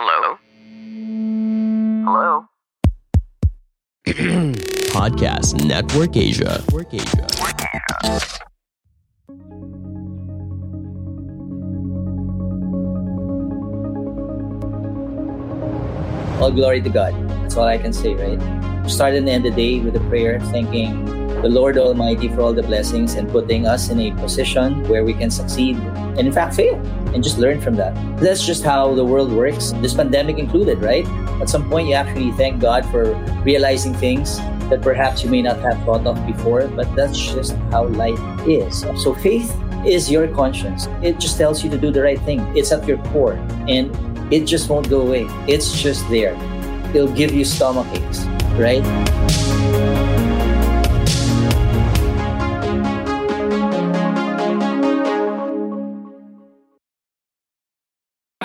Hello? Hello? Podcast Network Asia. Network Asia. All glory to God. That's all I can say, right? Start and end the day with a prayer, thanking the Lord Almighty for all the blessings and putting us in a position where we can succeed and, in fact, fail and just learn from that. That's just how the world works, this pandemic included, right? At some point, you actually thank God for realizing things that perhaps you may not have thought of before, but that's just how life is. So, faith is your conscience. It just tells you to do the right thing. It's at your core and it just won't go away. It's just there. It'll give you stomach aches, right?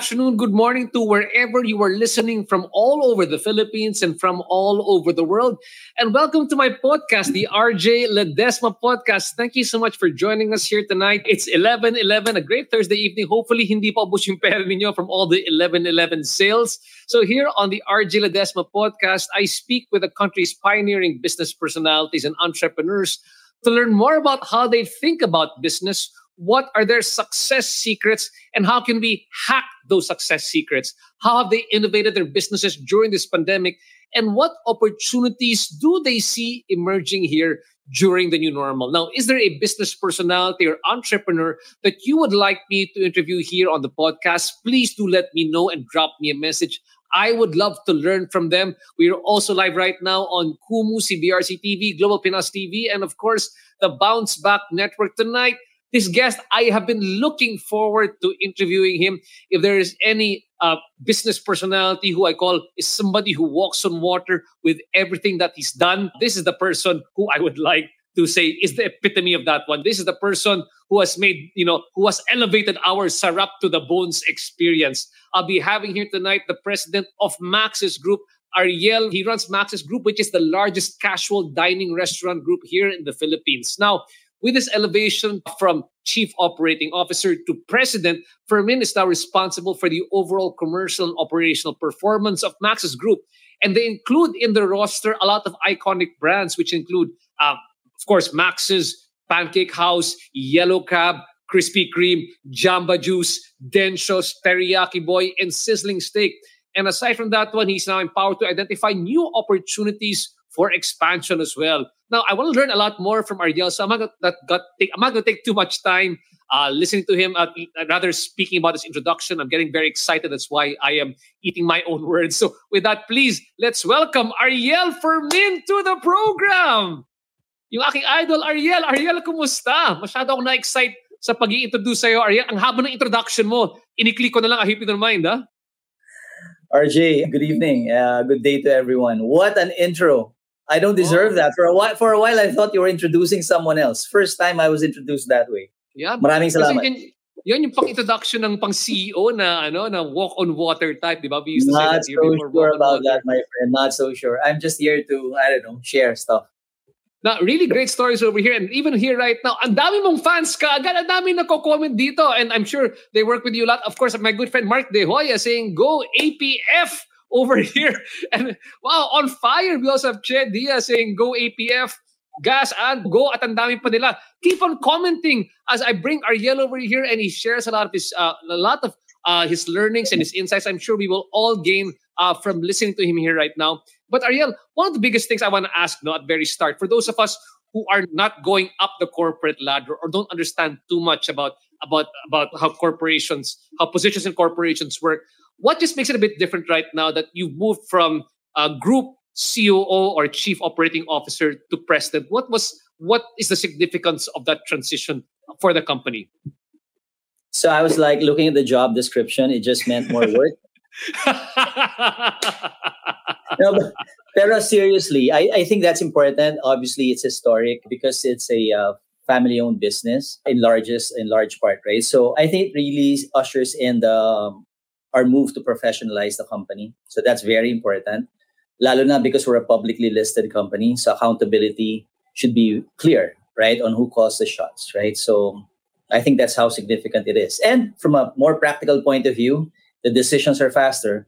Afternoon, good morning to wherever you are listening from all over the Philippines and from all over the world. And welcome to my podcast, the RJ Ledesma podcast. Thank you so much for joining us here tonight. It's 11-11, a great Thursday evening. Hopefully, hindi pa ubos yung pera ninyo from all the 11-11 sales. So here on the RJ Ledesma podcast, I speak with the country's pioneering business personalities and entrepreneurs to learn more about how they think about business, what are their success secrets and how can we hack those success secrets? How have they innovated their businesses during this pandemic? And what opportunities do they see emerging here during the new normal? Now is there a business personality or entrepreneur that you would like me to interview here on the podcast? Please do let me know and drop me a message. I would love to learn from them. We are also live right now on Kumu, CBRC TV, Global Pinas TV, and of course, the Bounce Back Network. Tonight. This guest, I have been looking forward to interviewing him. If there is any uh, business personality who I call is somebody who walks on water with everything that he's done, this is the person who I would like to say is the epitome of that one. This is the person who has made, you know, who has elevated our sarap to the bones experience. I'll be having here tonight the president of Max's Group, Ariel. He runs Max's Group, which is the largest casual dining restaurant group here in the Philippines. Now, with this elevation from chief operating officer to president, Fermin is now responsible for the overall commercial and operational performance of Max's Group. And they include in the roster a lot of iconic brands, which include, uh, of course, Max's, Pancake House, Yellow Cab, Krispy Kreme, Jamba Juice, Dencio's, Teriyaki Boy, and Sizzling Steak. And aside from that one, he's now empowered to identify new opportunities for expansion as well. Now, I want to learn a lot more from Ariel, so I'm not, going to take too much time uh, listening to him, uh, rather speaking about his introduction. I'm getting very excited. That's why I am eating my own words. So with that, please, let's welcome Ariel Fermin to the program. Yung aking idol, Ariel. Ariel, kumusta? Masyado akong na-excite sa pag introduce sa'yo, Ariel. Ang haba ng introduction mo. Iniklik ko na lang, you don't mind, ha? RJ, good evening. Uh, good day to everyone. What an intro. I don't deserve oh. that. For a while, for a while, I thought you were introducing someone else. First time I was introduced that way. Yeah. Maraming salamat. Kasi yun, yung pang-introduction ng pang-CEO na ano na walk on water type, di ba? We used to Not say that so sure about that, my friend. Not so sure. I'm just here to, I don't know, share stuff. Now, really great stories over here. And even here right now, ang dami mong fans ka. Agad, ang dami nagko-comment dito. And I'm sure they work with you a lot. Of course, my good friend Mark De Hoya saying, go APF! Over here. And wow, on fire. We also have Che Diaz saying, go APF. Gas and go at ang pa nila. Keep on commenting as I bring Ariel over here and he shares a lot of his uh, a lot of uh, his learnings and his insights. I'm sure we will all gain uh, from listening to him here right now. But Ariel, one of the biggest things I want to ask no, at very start for those of us who are not going up the corporate ladder or don't understand too much about about about how corporations, how positions in corporations work. What just makes it a bit different right now that you've moved from a group COO or chief operating officer to president? What was what is the significance of that transition for the company? So I was like looking at the job description. It just meant more work. no, but, pero seriously, I, I think that's important. Obviously, it's historic because it's a uh, family-owned business in largest in large part, right? So I think it really ushers in the um, our move to professionalize the company. So that's very important. Lalo na because we're a publicly listed company, so accountability should be clear, right, on who calls the shots, right? So I think that's how significant it is. And from a more practical point of view, the decisions are faster,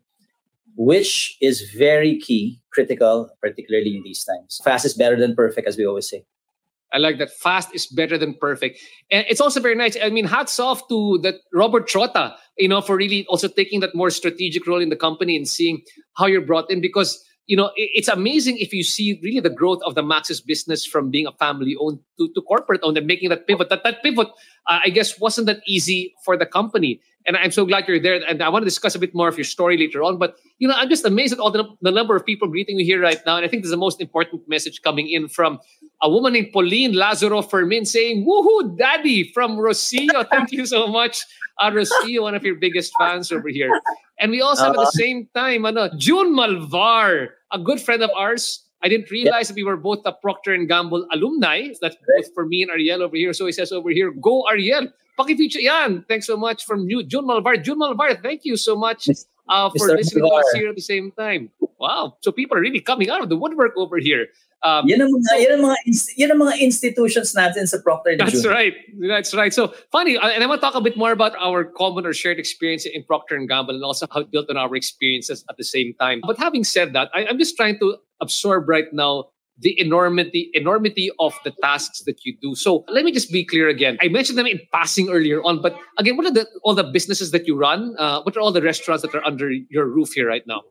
which is very key, critical, particularly in these times. Fast is better than perfect, as we always say. I like that. Fast is better than perfect, and it's also very nice. I mean, hats off to that Robert Trota, you know, for really also taking that more strategic role in the company and seeing how you're brought in because you know, it's amazing if you see really the growth of the Max's business from being a family owned to, to corporate owned and making that pivot. That that pivot, uh, I guess, wasn't that easy for the company. And I'm so glad you're there. And I want to discuss a bit more of your story later on. But you know, I'm just amazed at all the, the number of people greeting you here right now. And I think there's the most important message coming in from a woman named Pauline Lazaro Fermin saying, "Woohoo, Daddy!" from Rocio. Thank you so much, uh, Rocio, one of your biggest fans over here. And we also have at the uh-huh. same time, ano, June Malvar, a good friend of ours. I didn't realize that we were both the Procter and Gamble alumni. That's both for me and Ariel over here. So he says over here, go Ariel. Paki-feature yan. Thanks so much from you, June Malvar. June Malvar, thank you so much uh, for Mr. listening Malvar. to us here at the same time. Wow. So people are really coming out of the woodwork over here. Um, yan, ang mga, so, yan, ang mga, yan ang mga institutions natin sa Procter & That's June. right. That's right. So funny, uh, and I want to talk a bit more about our common or shared experience in Procter and Gamble, and also how it built on our experiences at the same time. But having said that, I, I'm just trying to absorb right now the enormity enormity of the tasks that you do. So let me just be clear again. I mentioned them in passing earlier on, but again, what are the all the businesses that you run? Uh, what are all the restaurants that are under your roof here right now?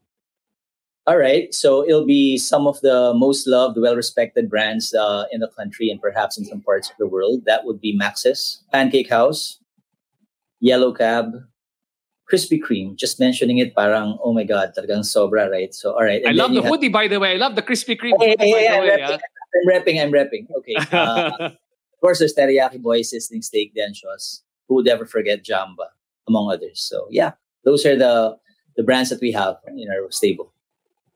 All right. So it'll be some of the most loved, well respected brands uh, in the country and perhaps in some parts of the world. That would be Max's, Pancake House, Yellow Cab, Krispy Kreme. Just mentioning it, parang, oh my God, talagang sobra, right? So, all right. I love the have... hoodie, by the way. I love the Krispy Kreme. Hey, hey, hey, I'm, way, repping, yeah? I'm repping, I'm repping. Okay. Uh, of course, there's Teriyaki Boy, Sizzling Steak, Dencio's. Who would ever forget Jamba, among others. So, yeah, those are the the brands that we have in our stable.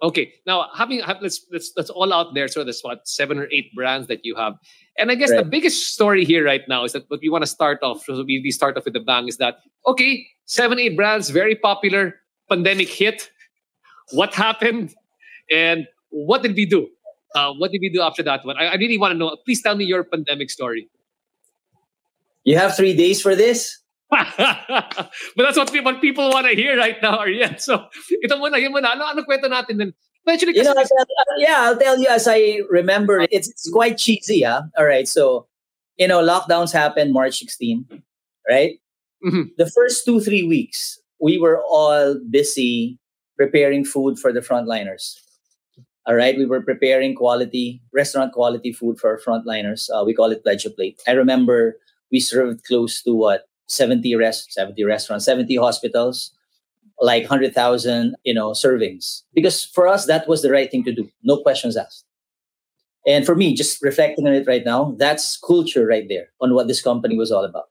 Okay, now having let's let's that's all out there. So there's what seven or eight brands that you have, and I guess right. the biggest story here right now is that what we want to start off. So we, we start off with the bang is that okay, seven eight brands, very popular. Pandemic hit. What happened, and what did we do? Uh, what did we do after that one? I, I really want to know. Please tell me your pandemic story. You have three days for this. but that's what people, people want to hear right now, Ariel. So, ito muna, yun muna. Ano, ano kwento natin din? Eventually, you know, uh, yeah, I'll tell you as I remember. It's, it's quite cheesy, yeah. All right, so, you know, lockdowns happened March 16, right? Mm-hmm. The first two, three weeks, we were all busy preparing food for the frontliners. All right, we were preparing quality, restaurant quality food for our frontliners. Uh, we call it Pledge a Plate. I remember we served close to what 70 rest 70 restaurants 70 hospitals like 100,000 you know servings. Because for us that was the right thing to do. No questions asked. And for me just reflecting on it right now that's culture right there on what this company was all about.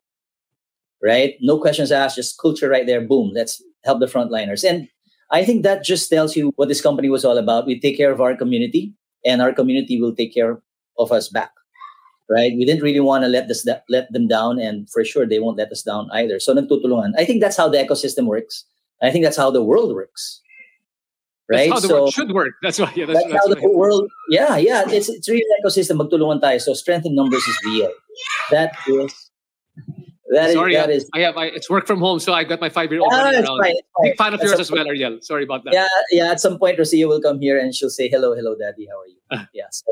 Right? No questions asked just culture right there. Boom. Let's help the frontliners. And i think that just tells you what this company was all about. We take care of our community and our community will take care of us back right? We didn't really want to let this let them down, and for sure they won't let us down either. So nagtutulungan. I think that's how the ecosystem works. I think that's how the world works. Right? That's how the so, world should work. That's why. Yeah, that's, that's, that's how the world. Yeah, yeah. It's it's really ecosystem. Magtulungan tayo. So strength in numbers is real. That is. That Sorry, is, that I, is, I have I, it's work from home, so I got my five year old yeah, running around. Fine, Big fan of yours as well, Ariel. Sorry about that. Yeah, yeah. At some point, Rocio will come here and she'll say, "Hello, hello, Daddy. How are you?" yeah. So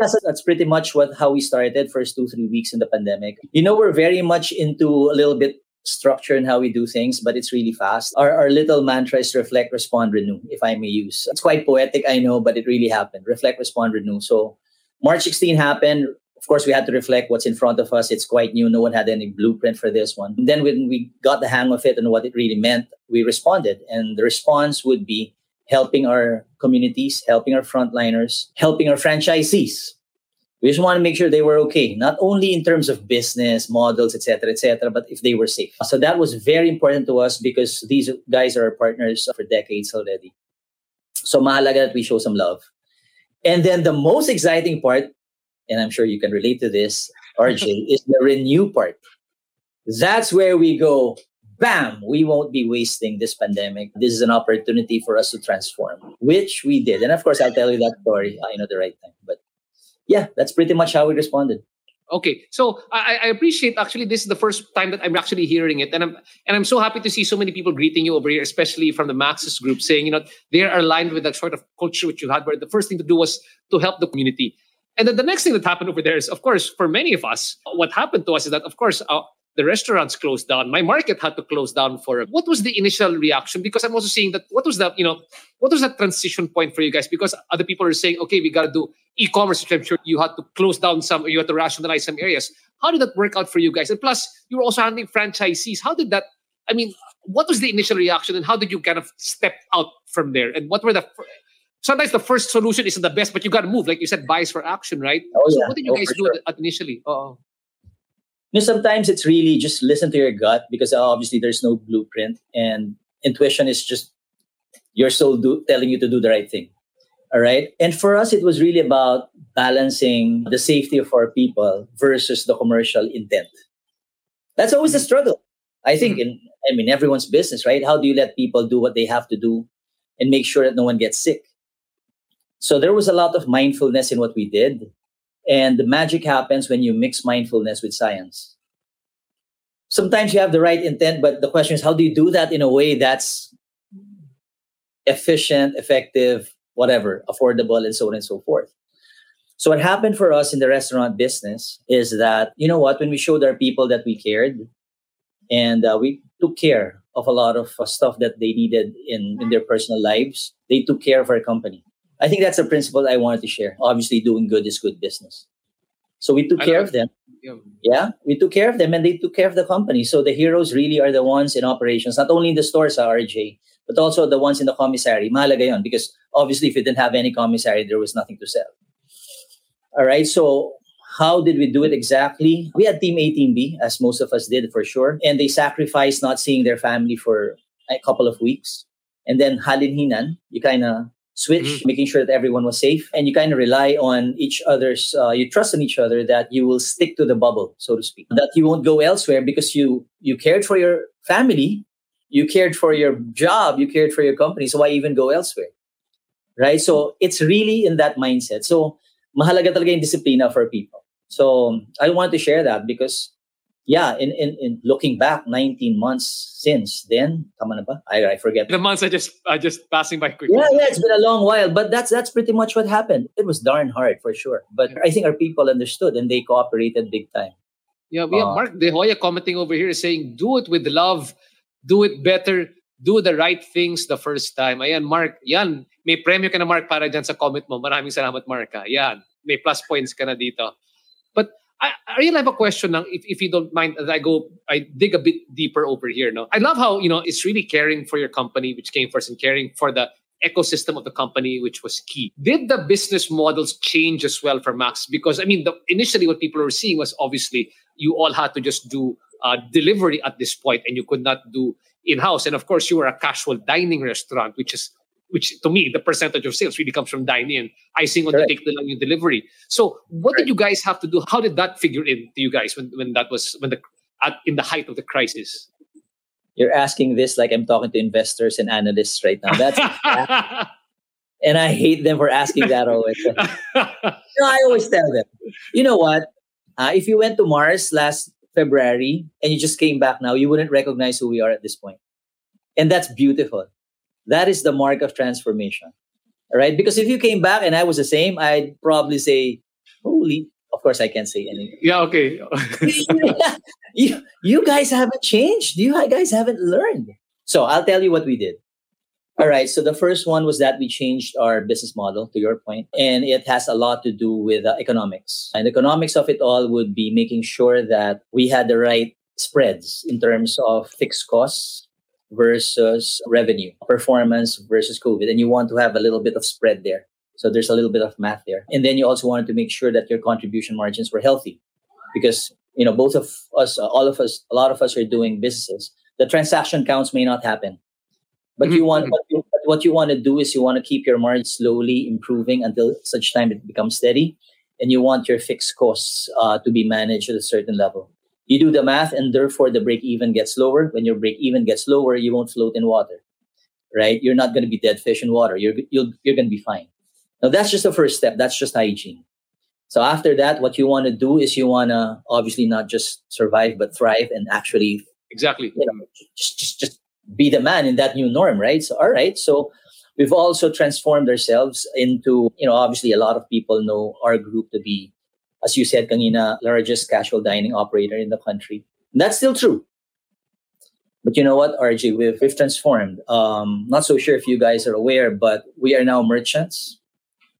yeah, so that's pretty much what how we started first two three weeks in the pandemic. You know, we're very much into a little bit structure and how we do things, but it's really fast. Our our little mantra is reflect, respond, renew. If I may use, it's quite poetic, I know, but it really happened. Reflect, respond, renew. So March 16 happened. Of course, we had to reflect what's in front of us. It's quite new. No one had any blueprint for this one. And then when we got the hang of it and what it really meant, we responded. And the response would be helping our communities, helping our frontliners, helping our franchisees. We just want to make sure they were okay, not only in terms of business models, etc., etc., but if they were safe. So that was very important to us because these guys are our partners for decades already. So mahalaga that we show some love. And then the most exciting part, and I'm sure you can relate to this, RJ, is the renew part. That's where we go, bam, we won't be wasting this pandemic. This is an opportunity for us to transform, which we did. And of course, I'll tell you that story, I know the right time. But yeah, that's pretty much how we responded. Okay, so I, I, appreciate actually this is the first time that I'm actually hearing it, and I'm and I'm so happy to see so many people greeting you over here, especially from the Max's group, saying you know they are aligned with that sort of culture which you had, where the first thing to do was to help the community, and then the next thing that happened over there is, of course, for many of us, what happened to us is that, of course, uh, the restaurants closed down. My market had to close down for what was the initial reaction? Because I'm also seeing that what was the, you know, what was that transition point for you guys? Because other people are saying, okay, we got to do e-commerce, which I'm sure you had to close down some, you had to rationalize some areas. How did that work out for you guys? And plus, you were also handling franchisees. How did that, I mean, what was the initial reaction and how did you kind of step out from there? And what were the, sometimes the first solution isn't the best, but you got to move. Like you said, bias for action, right? Oh, yeah. so what did you oh, guys do sure. initially? Oh. You know, sometimes it's really just listen to your gut because obviously there's no blueprint and intuition is just your soul do, telling you to do the right thing. All right. And for us, it was really about balancing the safety of our people versus the commercial intent. That's always a mm-hmm. struggle. I think mm-hmm. in, I mean, everyone's business, right? How do you let people do what they have to do and make sure that no one gets sick? So there was a lot of mindfulness in what we did. And the magic happens when you mix mindfulness with science. Sometimes you have the right intent, but the question is, how do you do that in a way that's efficient, effective, whatever, affordable, and so on and so forth? So what happened for us in the restaurant business is that, you know what, when we showed our people that we cared and uh, we took care of a lot of uh, stuff that they needed in, in their personal lives, they took care of our company. I think that's a principle I wanted to share. Obviously, doing good is good business. So we took I care of them. Yeah. Yeah, we took care of them and they took care of the company. So the heroes really are the ones in operations, not only in the stores, uh, RJ, but also the ones in the commissary. Mahalaga yun, because obviously if you didn't have any commissary, there was nothing to sell. All right, so how did we do it exactly? We had Team A, Team B, as most of us did for sure. And they sacrificed not seeing their family for a couple of weeks. And then Halin Hinan, you kind of switch, Mhm. making sure that everyone was safe. And you kind of rely on each other's, uh, you trust in each other that you will stick to the bubble, so to speak. That you won't go elsewhere because you you cared for your family, you cared for your job, you cared for your company. So why even go elsewhere? Right? So it's really in that mindset. So mahalaga talaga yung disciplina for people. So I want to share that because yeah, in, in, in looking back 19 months since then, tama na ba? I, I forget. The months are just are just passing by quickly. Yeah, yeah, it's been a long while, but that's that's pretty much what happened. It was darn hard for sure, but I think our people understood and they cooperated big time. Yeah, we have Uh, Mark De Hoya commenting over here saying, do it with love, do it better, do the right things the first time. Ayan, Mark, yan. May premyo ka na, Mark, para dyan sa comment mo. Maraming salamat, Mark. Ha. Yan. May plus points ka na dito. But I, I really have a question now, if, if you don't mind, as I go, I dig a bit deeper over here. No, I love how, you know, it's really caring for your company, which came first, and caring for the ecosystem of the company, which was key. Did the business models change as well for Max? Because I mean, the, initially what people were seeing was obviously you all had to just do uh, delivery at this point, and you could not do in-house. And of course, you were a casual dining restaurant, which is which to me the percentage of sales really comes from dine dining. Icing on Correct. the cake, the lang yung delivery. So, what did you guys have to do? How did that figure in to you guys when when that was when the at, in the height of the crisis? You're asking this like I'm talking to investors and analysts right now. That's and I hate them for asking that always. No, I always tell them, you know what? Uh, if you went to Mars last February and you just came back now, you wouldn't recognize who we are at this point. And that's beautiful. That is the mark of transformation. All right. Because if you came back and I was the same, I'd probably say, holy, of course, I can't say anything. yeah, okay. you, you guys haven't changed. You guys haven't learned. So I'll tell you what we did. All right. So the first one was that we changed our business model, to your point, and it has a lot to do with uh, economics. And the economics of it all would be making sure that we had the right spreads in terms of fixed costs versus revenue, performance versus COVID. And you want to have a little bit of spread there. So there's a little bit of math there. And then you also wanted to make sure that your contribution margins were healthy because, you know, both of us, uh, all of us, a lot of us are doing businesses. The transaction counts may not happen. But you want what you, what you want to do is you want to keep your margin slowly improving until such time it becomes steady, and you want your fixed costs uh, to be managed at a certain level. You do the math, and therefore the break even gets lower. When your break even gets lower, you won't float in water, right? You're not going to be dead fish in water. You're you'll, you're going to be fine. Now that's just the first step. That's just hygiene. So after that, what you want to do is you want to obviously not just survive but thrive and actually exactly you know just just just be the man in that new norm, right? So, all right. So, we've also transformed ourselves into, you know, obviously a lot of people know our group to be, as you said, kanina, largest casual dining operator in the country. And that's still true. But you know what, RJ, we've, we've transformed. Um, not so sure if you guys are aware, but we are now merchants,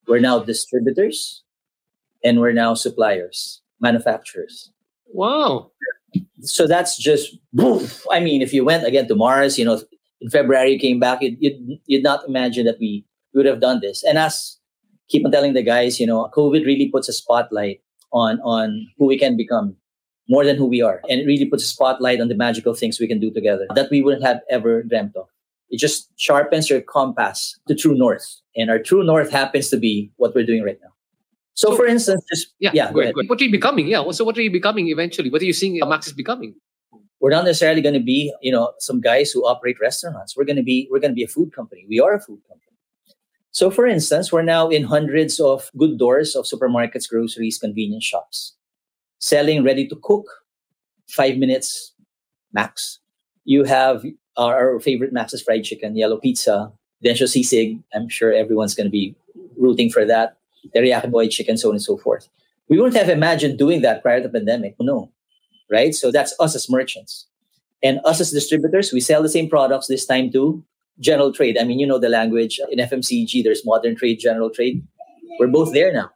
we're now distributors, and we're now suppliers, manufacturers. Wow so that's just woof. I mean, if you went again to Mars, you know, in February you came back, you'd, you'd, you'd not imagine that we would have done this. And as keep on telling the guys, you know, COVID really puts a spotlight on on who we can become more than who we are, and it really puts a spotlight on the magical things we can do together that we wouldn't have ever dreamt of. It just sharpens your compass to true north, and our true north happens to be what we're doing right now. So, so for instance, just yeah, yeah go ahead, go ahead. what are you becoming? Yeah, so what are you becoming eventually? What are you seeing Max is becoming? We're not necessarily going to be, you know, some guys who operate restaurants. We're going to be, we're going to be a food company. We are a food company. So, for instance, we're now in hundreds of good doors of supermarkets, groceries, convenience shops, selling ready to cook, five minutes max. You have our, favorite Max's fried chicken, yellow pizza, Dencio sisig. I'm sure everyone's going to be rooting for that teriyaki boy chicken, so on and so forth. We wouldn't have imagined doing that prior to the pandemic. No, right? So that's us as merchants. And us as distributors, we sell the same products this time to general trade. I mean, you know the language. In FMCG, there's modern trade, general trade. We're both there now.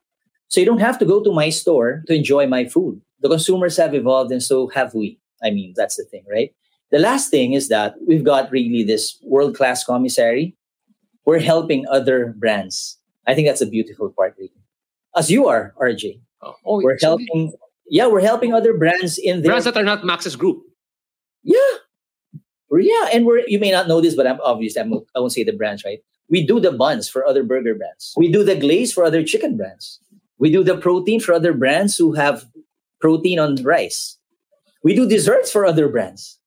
So you don't have to go to my store to enjoy my food. The consumers have evolved, and so have we. I mean, that's the thing, right? The last thing is that we've got really this world class commissary. We're helping other brands I think that's a beautiful part, really. As you are, RJ. Oh, we're helping. Yeah, we're helping other brands in there. Brands that are not Max's group. Yeah, yeah, and we're you may not know this, but I'm obviously I'm, I won't say the brands, right? We do the buns for other burger brands. We do the glaze for other chicken brands. We do the protein for other brands who have protein on rice. We do desserts for other brands.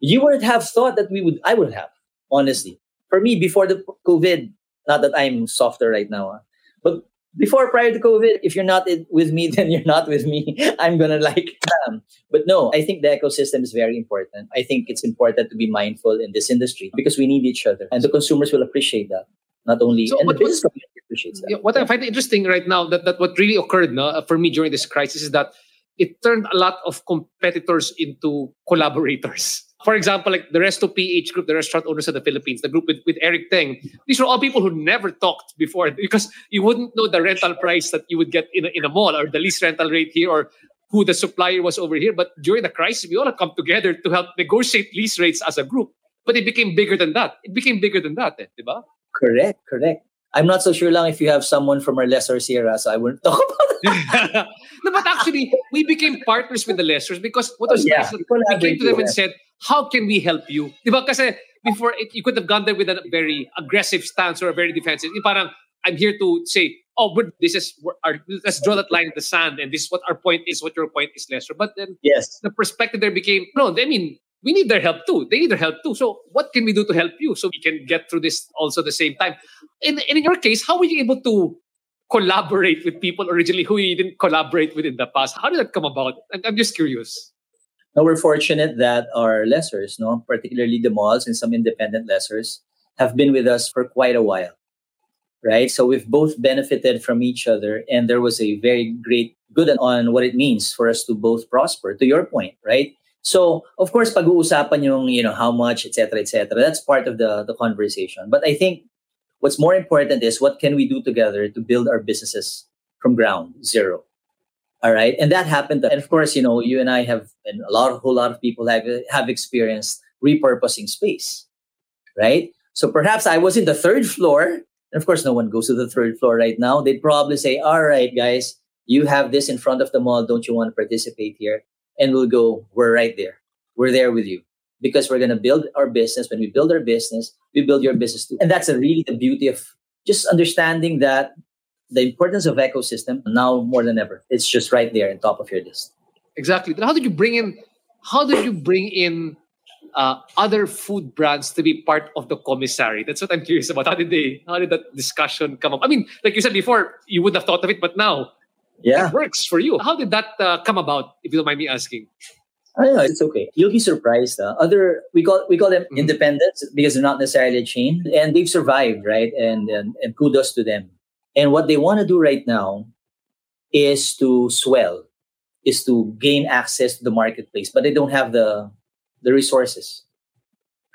You wouldn't have thought that we would. I would have, honestly. For me, before the COVID, not that I'm softer right now, ah. but before prior to COVID, if you're not with me, then you're not with me. I'm gonna like, um, but no, I think the ecosystem is very important. I think it's important to be mindful in this industry because we need each other, and the consumers will appreciate that. Not only so and what, the business community appreciates that. Yeah, what I find interesting right now that, that what really occurred no, for me during this crisis is that it turned a lot of competitors into collaborators for example, like the Resto PH group, the restaurant owners of the Philippines, the group with, with Eric Teng, these are all people who never talked before because you wouldn't know the rental price that you would get in a, in a mall or the lease rental rate here or who the supplier was over here. But during the crisis, we all have come together to help negotiate lease rates as a group. But it became bigger than that. It became bigger than that, eh, diba? Correct, correct. I'm not so sure lang if you have someone from our lesser Sierra, so I wouldn't talk about that. no, but actually, we became partners with the lessors because what was oh, yeah. nice, we came to them and said, how can we help you? Diba? Kasi before, it, you could have gone there with a very aggressive stance or a very defensive. Parang, I'm here to say, oh, but this is our, let's draw that line in the sand, and this is what our point is, what your point is, Lester. But then, yes, the perspective there became no. I mean, we need their help too. They need their help too. So, what can we do to help you so we can get through this also at the same time? And, and in your case, how were you able to collaborate with people originally who you didn't collaborate with in the past? How did that come about? I'm, just curious. Now we're fortunate that our lessors, no, particularly the malls and some independent lessors, have been with us for quite a while. Right? So we've both benefited from each other and there was a very great good on what it means for us to both prosper, to your point, right? So, of course, pag-uusapan yung, you know, how much, etc., etc. That's part of the, the conversation. But I think what's more important is what can we do together to build our businesses from ground zero all right and that happened and of course you know you and i have and a lot of whole lot of people have have experienced repurposing space right so perhaps i was in the third floor And of course, no one goes to the third floor right now. They'd probably say, all right, guys, you have this in front of the mall. Don't you want to participate here? And we'll go, we're right there. We're there with you because we're going to build our business. When we build our business, we build your business too. And that's a really the beauty of just understanding that the importance of ecosystem now more than ever. It's just right there on top of your list. Exactly. But how did you bring in? How did you bring in uh, other food brands to be part of the commissary? That's what I'm curious about. How did they? How did that discussion come up? I mean, like you said before, you would have thought of it, but now yeah, it works for you. How did that uh, come about? If you don't mind me asking. I don't know. It's okay. You'll be surprised. Uh, other we call we call them mm-hmm. independents because they're not necessarily a chain, and they've survived, right? And and, and kudos to them. And what they want to do right now is to swell, is to gain access to the marketplace, but they don't have the the resources,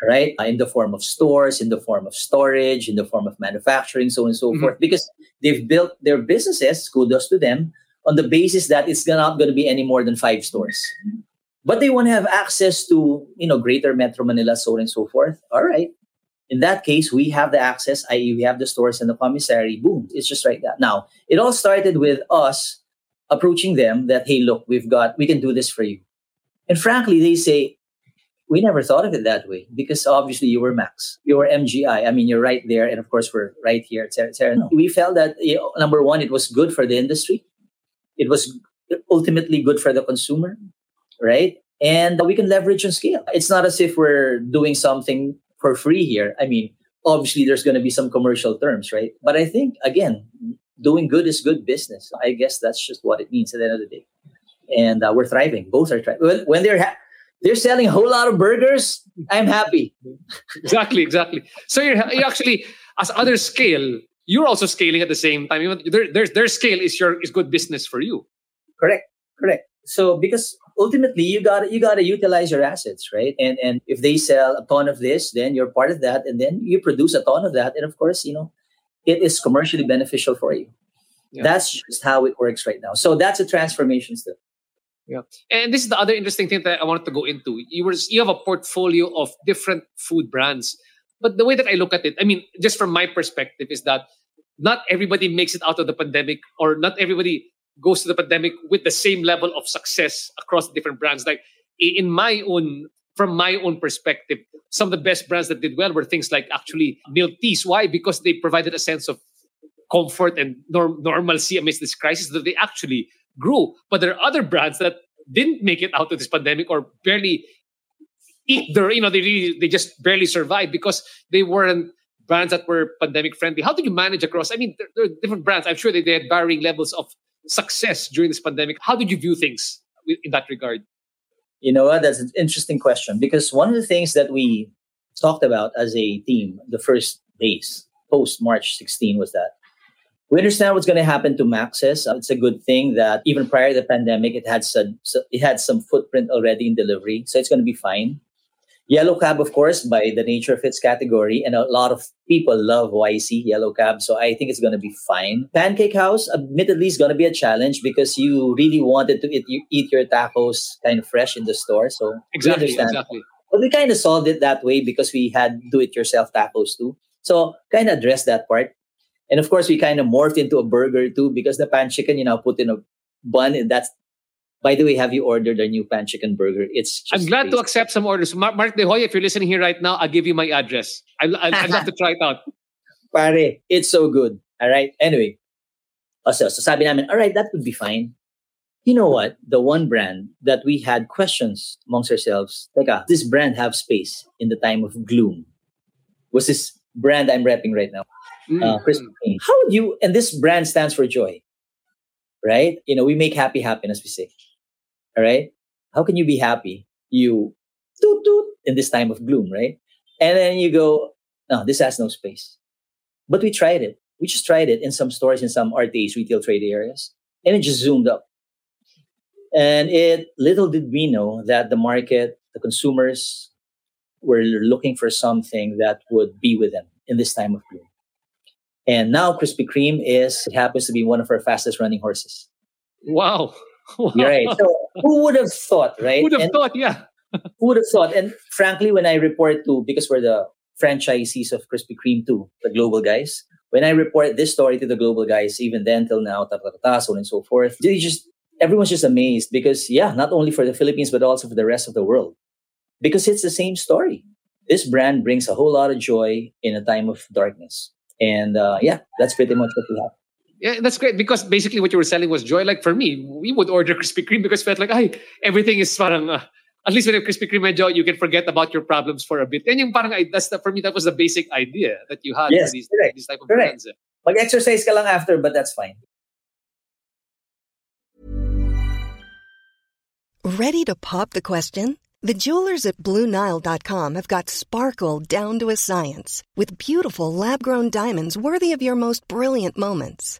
right? In the form of stores, in the form of storage, in the form of manufacturing, so on and so mm-hmm. forth, because they've built their businesses, kudos to them, on the basis that it's not going to be any more than five stores. But they want to have access to, you know, greater Metro Manila, so on and so forth. All right, in that case, we have the access, i.e., we have the stores and the commissary. Boom, it's just like that. Now, it all started with us approaching them that, hey, look, we've got, we can do this for you. And frankly, they say, we never thought of it that way because obviously you were Max, you were MGI. I mean, you're right there, and of course we're right here, etc. etc. No. We felt that you know, number one, it was good for the industry. It was ultimately good for the consumer, right? And we can leverage on scale. It's not as if we're doing something for free here. I mean, obviously there's going to be some commercial terms, right? But I think again, doing good is good business. I guess that's just what it means at the end of the day. And uh, we're thriving. Both are thriving. When, when they're ha- they're selling a whole lot of burgers, I'm happy. exactly, exactly. So you're, you actually, as others scale, you're also scaling at the same time. Their, their, their scale is your is good business for you. Correct, correct. So because ultimately you got you got to utilize your assets, right? And and if they sell a ton of this, then you're part of that, and then you produce a ton of that, and of course, you know, it is commercially beneficial for you. Yeah. That's just how it works right now. So that's a transformation step. Yeah, and this is the other interesting thing that I wanted to go into. You were you have a portfolio of different food brands, but the way that I look at it, I mean, just from my perspective, is that not everybody makes it out of the pandemic, or not everybody goes to the pandemic with the same level of success across different brands. Like in my own, from my own perspective, some of the best brands that did well were things like actually milk teas. Why? Because they provided a sense of comfort and norm- normalcy amidst this crisis that they actually grew. But there are other brands that didn't make it out of this pandemic or barely eat their, you know, they really, they just barely survived because they weren't brands that were pandemic friendly. How do you manage across? I mean, there, there are different brands. I'm sure that they had varying levels of success during this pandemic. How did you view things in that regard? You know what? That's an interesting question because one of the things that we talked about as a team the first days post March 16 was that we understand what's going to happen to Max's. Uh, it's a good thing that even prior to the pandemic, it had some it had some footprint already in delivery, so it's going to be fine. Yellow Cab, of course, by the nature of its category, and a lot of people love YC Yellow Cab, so I think it's going to be fine. Pancake House, admittedly, is going to be a challenge because you really wanted to eat, you eat your tacos kind of fresh in the store. So exactly, exactly. But we kind of solved it that way because we had do-it-yourself tacos too. So kind of addressed that part. And of course, we kind of morphed into a burger too because the pan chicken, you know, put in a bun. And that's by the way, have you ordered a new pan chicken burger? It's I'm glad crazy. to accept some orders. Mark, Mark De Hoy, if you're listening here right now, I'll give you my address. i i I'd love to try it out. Pare, it's so good. All right. Anyway, so, so sabi namin, all right, that would be fine. You know what? The one brand that we had questions amongst ourselves, like, ah, this brand have space in the time of gloom? Was this brand I'm repping right now? Mm. Uh, How would you, and this brand stands for joy, right? You know, we make happy happiness, we say. All right. How can you be happy? You toot toot in this time of gloom, right? And then you go, no, this has no space. But we tried it. We just tried it in some stores, in some RTAs, retail trade areas, and it just zoomed up. And it little did we know that the market, the consumers were looking for something that would be with them in this time of gloom. And now Krispy Kreme is it happens to be one of our fastest running horses. Wow. wow. Right. So who would have thought, right? Who would have and thought, yeah. who would have thought? And frankly, when I report to, because we're the franchisees of Krispy Kreme too, the global guys, when I report this story to the global guys, even then till now, so on and so forth, they just everyone's just amazed because yeah, not only for the Philippines but also for the rest of the world, because it's the same story. This brand brings a whole lot of joy in a time of darkness, and uh, yeah, that's pretty much what we have. Yeah, that's great because basically what you were selling was joy. Like for me, we would order Krispy Kreme because felt like, ay, everything is parang, uh, at least when you have Krispy Kreme medyo, you can forget about your problems for a bit. And yung parang, that's the, for me, that was the basic idea that you had Yes, these, correct, these type of correct. brands. eh. Mag-exercise ka lang after, but that's fine. Ready to pop the question? The jewelers at BlueNile.com have got sparkle down to a science with beautiful lab grown diamonds worthy of your most brilliant moments.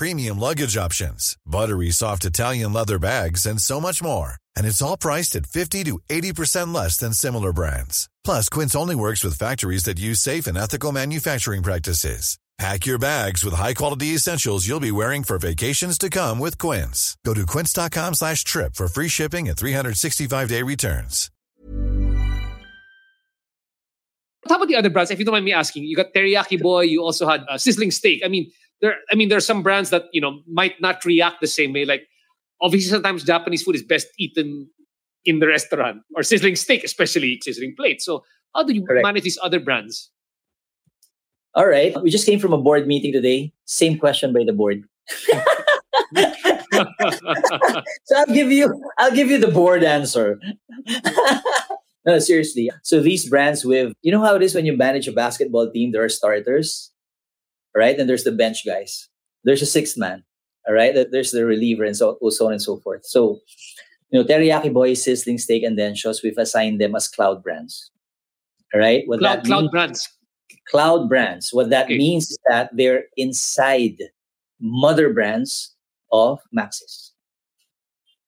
premium luggage options, buttery soft Italian leather bags, and so much more. And it's all priced at 50 to 80% less than similar brands. Plus, Quince only works with factories that use safe and ethical manufacturing practices. Pack your bags with high-quality essentials you'll be wearing for vacations to come with Quince. Go to quince.com slash trip for free shipping and 365-day returns. How about the other brands? If you don't mind me asking, you got Teriyaki Boy. You also had uh, Sizzling Steak. I mean, there. I mean, there are some brands that you know might not react the same way. Like, obviously, sometimes Japanese food is best eaten in the restaurant, or Sizzling Steak, especially Sizzling Plate. So, how do you Correct. manage these other brands? All right. We just came from a board meeting today. Same question by the board. so I'll give you I'll give you the board answer. no, seriously. So these brands with you know how it is when you manage a basketball team, there are starters, right? And there's the bench guys. There's a sixth man. All right. There's the reliever and so, so on and so forth. So, you know, Teriyaki Boy, Sizzling Steak, and Dencio's, we've assigned them as cloud brands. All right. What cloud that cloud means- brands. cloud brands. What that Okay. means is that they're inside mother brands of Max's.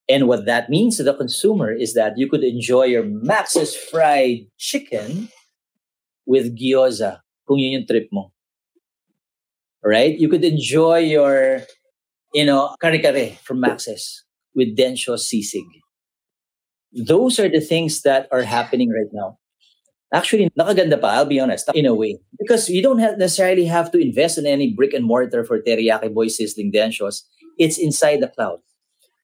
And what that means to the consumer is that you could enjoy your Max's fried chicken with gyoza, kung yun yung trip mo. Right? You could enjoy your, you know, kare-kare from Max's with Dencio sisig. Those are the things that are happening right now. Actually, nakaganda pa, I'll be honest, in a way. Because you don't have necessarily have to invest in any brick and mortar for Teriyaki Boy Sizzling Dencio's. It's inside the cloud.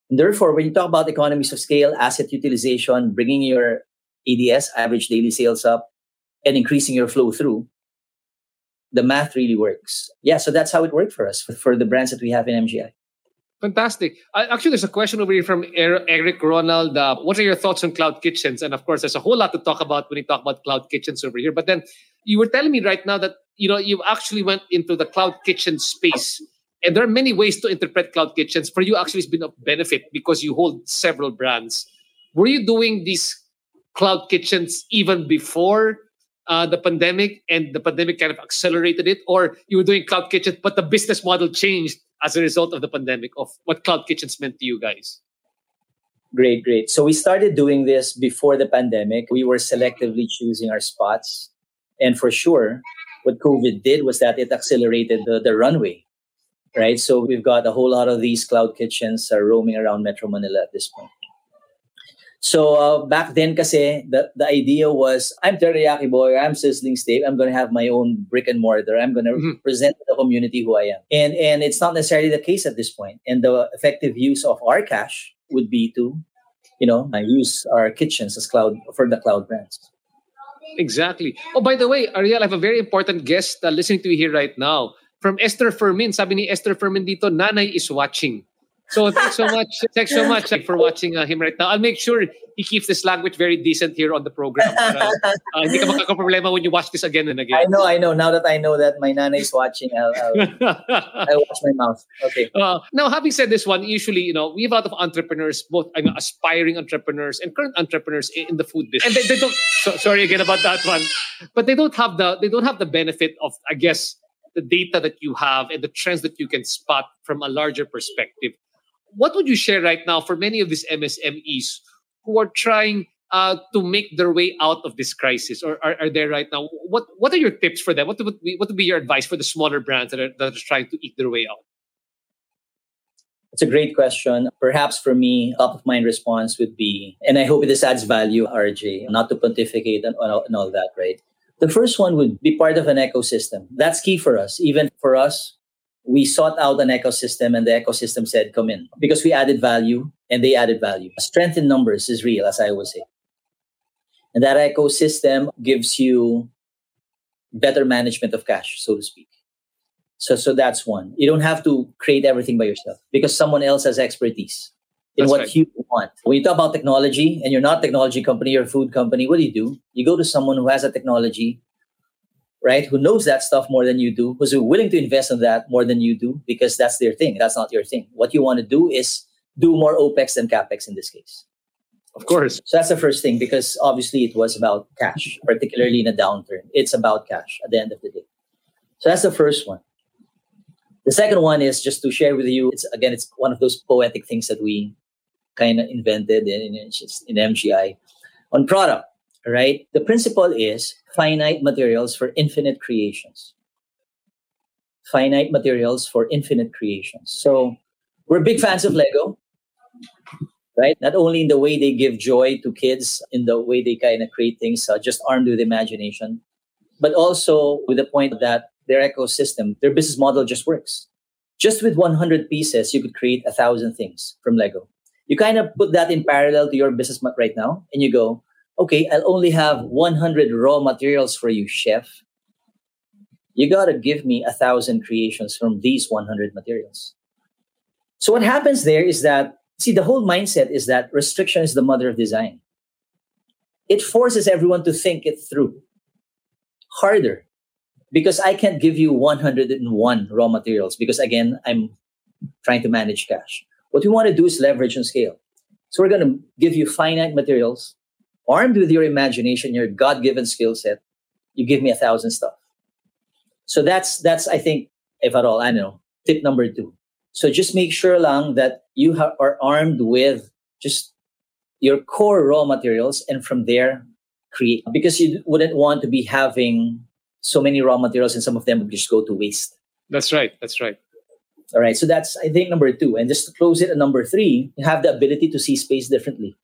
And therefore, when you talk about economies of scale, asset utilization, bringing your ADS, average daily sales up, and increasing your flow through, the math really works. Yeah, so that's how it worked for us, for, the brands that we have in MGI. Fantastic. Uh, actually, there's a question over here from Er- Eric Ronald. Uh, what are your thoughts on cloud kitchens? And of course, there's a whole lot to talk about when you talk about cloud kitchens over here. But then you were telling me right now that you know you actually went into the cloud kitchen space, and there are many ways to interpret cloud kitchens. For you, actually, it's been a benefit because you hold several brands. Were you doing these cloud kitchens even before uh, the pandemic, and the pandemic kind of accelerated it, or you were doing cloud kitchens, but the business model changed as a result of the pandemic of what cloud kitchens meant to you guys? Great, great. So we started doing this before the pandemic. We were selectively choosing our spots. And for sure, what COVID did was that it accelerated the, the runway, right? So we've got a whole lot of these cloud kitchens uh, roaming around Metro Manila at this point. So uh, back then, kasi the, the idea was I'm teriyaki boy, I'm sizzling steak, I'm going to have my own brick and mortar, I'm going to Mhm. present to the community who I am. And and it's not necessarily the case at this point. And the effective use of our cash would be to, you know, use our kitchens as cloud for the cloud brands. Exactly. Oh, by the way, Ariel, I have a very important guest uh, listening to you here right now. From Esther Fermin. Sabi ni Esther Fermin dito, Nanay is watching. So thanks so much. Thanks so much for watching uh, him right now. I'll make sure he keeps this language very decent here on the program. Para, uh, hindi ka magkakaproblema when you watch this again and again. I know, I know. Now that I know that my nana is watching, I'll, I'll, I'll watch my mouth. Okay. Uh, now, having said this one, usually, you know, we have a lot of entrepreneurs, both aspiring entrepreneurs and current entrepreneurs in the food business. And they, they don't. So, sorry again about that one, but they don't have the they don't have the benefit of, I guess, the data that you have and the trends that you can spot from a larger perspective. What would you share right now for many of these MSMEs who are trying uh, to make their way out of this crisis, or are, are there right now? What What are your tips for them? What would be, what would be your advice for the smaller brands that are, that are trying to eat their way out? It's a great question. Perhaps for me, top of mind response would be, and I hope this adds value, RJ, not to pontificate and, and all that, right? The first one would be part of an ecosystem. That's key for us. Even for us, we sought out an ecosystem and the ecosystem said, come in because we added value and they added value. Strength in numbers is real, as I always say. And that ecosystem gives you better management of cash, so to speak. So, so that's one. You don't have to create everything by yourself because someone else has expertise in that's what right. you want. When you talk about technology and you're not a technology company, you're a food company, what do you do? You go to someone who has a technology, right? Who knows that stuff more than you do, who's willing to invest in that more than you do because that's their thing. That's not your thing. What you want to do is do more OPEX than CAPEX in this case. Of course. So that's the first thing because obviously it was about cash, particularly in a downturn. It's about cash at the end of the day. So that's the first one. The second one is just to share with you. It's again, it's one of those poetic things that we kind of invented in, in MGI on product. Right. The principle is finite materials for infinite creations. Finite materials for infinite creations. So we're big fans of Lego, right? Not only in the way they give joy to kids, in the way they kind of create things uh, just armed with imagination, but also with the point that their ecosystem, their business model just works. Just with 100 pieces, you could create a thousand things from Lego. You kind of put that in parallel to your business right now, and you go, okay, I'll only have 100 raw materials for you, chef. You got to give me a thousand creations from these 100 materials. So what happens there is that, see, the whole mindset is that restriction is the mother of design. It forces everyone to think it through harder because I can't give you 101 raw materials because again, I'm trying to manage cash. What we want to do is leverage and scale. So we're going to give you finite materials, armed with your imagination, your God-given skill set. You give me a thousand stuff. So that's that's I think, if at all, I know tip number two. So just make sure lang that you ha- are armed with just your core raw materials, and from there create because you wouldn't want to be having so many raw materials and some of them would just go to waste. That's right. That's right. All right. So that's, I think, number two. And just to close it at number three, you have the ability to see space differently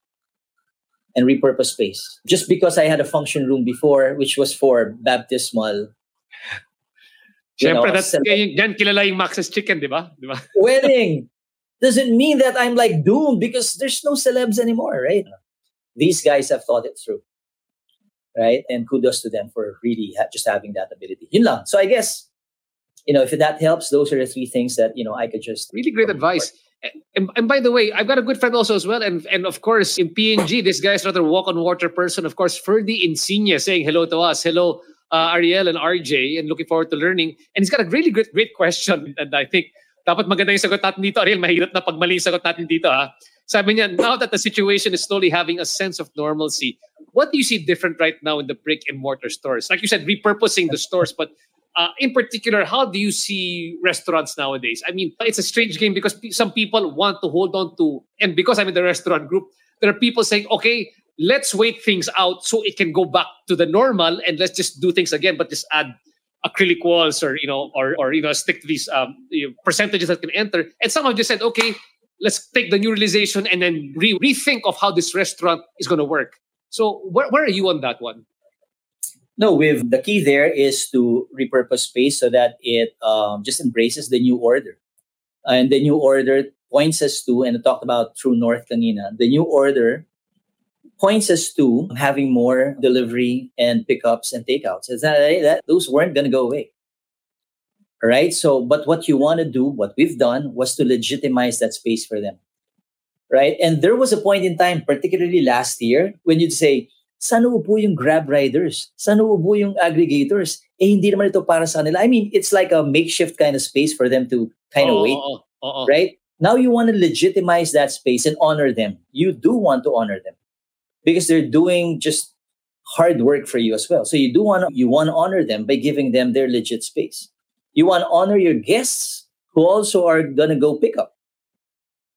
and repurpose space. Just because I had a function room before, which was for baptismal. Siyempre, that's, eh, yan kilala yung Max's Chicken, di ba? Di ba? Wedding doesn't mean that I'm like doomed because there's no celebs anymore, right? These guys have thought it through right? And kudos to them for really ha- just having that ability. Yun lang. So I guess, you know, if that helps, those are the three things that, you know, I could just... Really great advice. And, and, by the way, I've got a good friend also as well. And, and of course, in P&G, this guy's rather walk on water person. Of course, Ferdy Insigne saying hello to us. Hello, uh, Ariel and RJ, and looking forward to learning. And he's got a really great, great question. And I think dapat maganda yung sagot natin dito. Ariel, mahirap na pag mali sagot natin dito. Ha? Sabi niya, now that the situation is slowly having a sense of normalcy, what do you see different right now in the brick and mortar stores? Like you said, repurposing the stores, but uh, in particular, how do you see restaurants nowadays? I mean, it's a strange game because some people want to hold on to, and because I'm in the restaurant group, there are people saying, okay, let's wait things out so it can go back to the normal and let's just do things again, but just add acrylic walls or you know or or you know stick to these um, you know, percentages that can enter. And someone just said, okay, let's take the new realization and then re- rethink of how this restaurant is going to work. So where, where are you on that one? No, with the key there is to repurpose space so that it um, just embraces the new order. And the new order points us to, and talked about True North kanina, the new order points us to having more delivery and pickups and takeouts. Is that, that those weren't going to go away. All right. So, but what you want to do, what we've done was to legitimize that space for them right? And there was a point in time, particularly last year, when you'd say, saan po yung grab riders? Saan po yung aggregators? Eh, hindi naman ito para sa nila. I mean, it's like a makeshift kind of space for them to kind of oh, wait, oh, oh, right? Now you want to legitimize that space and honor them. You do want to honor them because they're doing just hard work for you as well. So you do want to, you want to honor them by giving them their legit space. You want to honor your guests who also are going to go pick up,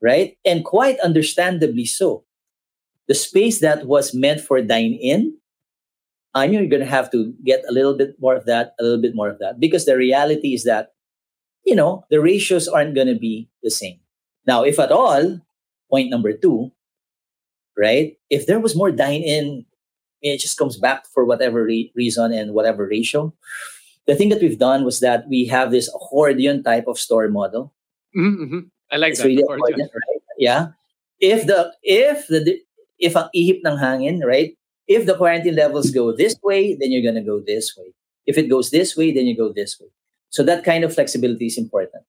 right? And quite understandably so. The space that was meant for dine in, I know you're going to have to get a little bit more of that, a little bit more of that, because the reality is that, you know, the ratios aren't going to be the same. Now, if at all, point number two, right? If there was more dine in, it just comes back for whatever re- reason and whatever ratio the thing that we've done was that we have this accordion type of store model. Mm-hmm, mm-hmm. I like it's that. Really accordion, right? Yeah. If the if the if ang ihip ng hangin, right? If the quarantine levels go this way, then you're gonna go this way. If it goes this way, then you go this way. So that kind of flexibility is important.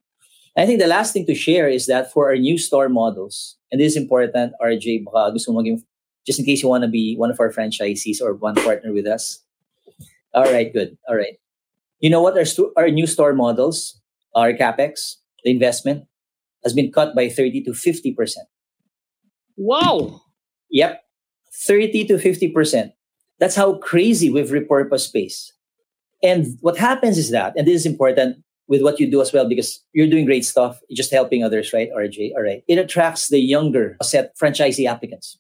I think the last thing to share is that for our new store models, and this is important, RJ, just in case you want to be one of our franchisees or one partner with us. All right, good. All right. You know what? Our, stu- our new store models, our capex, the investment, has been cut by 30 to 50%. Wow. Yep. 30 to 50%. That's how crazy we've repurposed space. And what happens is that, and this is important with what you do as well, because you're doing great stuff, you're just helping others, right, RJ? All right. It attracts the younger set franchisee applicants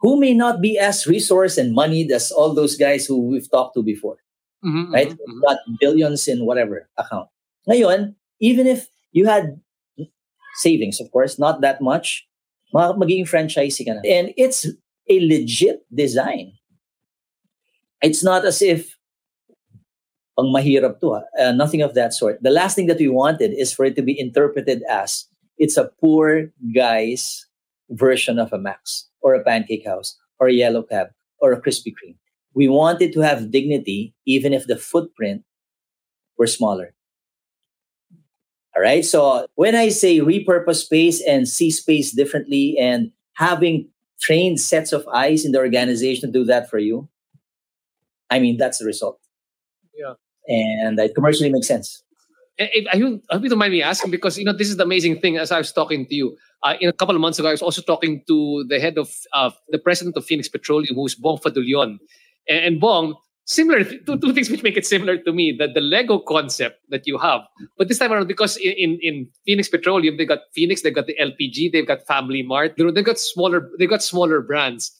who may not be as resource and moneyed as all those guys who we've talked to before mm-hmm, right? Mm-hmm. Got billions in whatever account. Ngayon, even if you had savings, of course, not that much, magiging ka na. And it's a legit design. It's not as if pang mahirap to, uh, nothing of that sort. The last thing that we wanted is for it to be interpreted as it's a poor guy's version of a Max or a pancake house or a yellow cab or a Krispy Kreme we wanted to have dignity even if the footprint were smaller. All right. So when I say repurpose space and see space differently and having trained sets of eyes in the organization to do that for you, I mean, that's the result. Yeah. And it commercially makes sense. I, I, hope you don't mind me asking because you know this is the amazing thing. As I was talking to you, uh, in a couple of months ago, I was also talking to the head of uh, the president of Phoenix Petroleum, who's Bong Fadullon, and, and Bong, similar two, two things which make it similar to me that the Lego concept that you have, but this time around because in, in, in Phoenix Petroleum they got Phoenix, they got the LPG, they've got Family Mart, they got smaller they got smaller brands,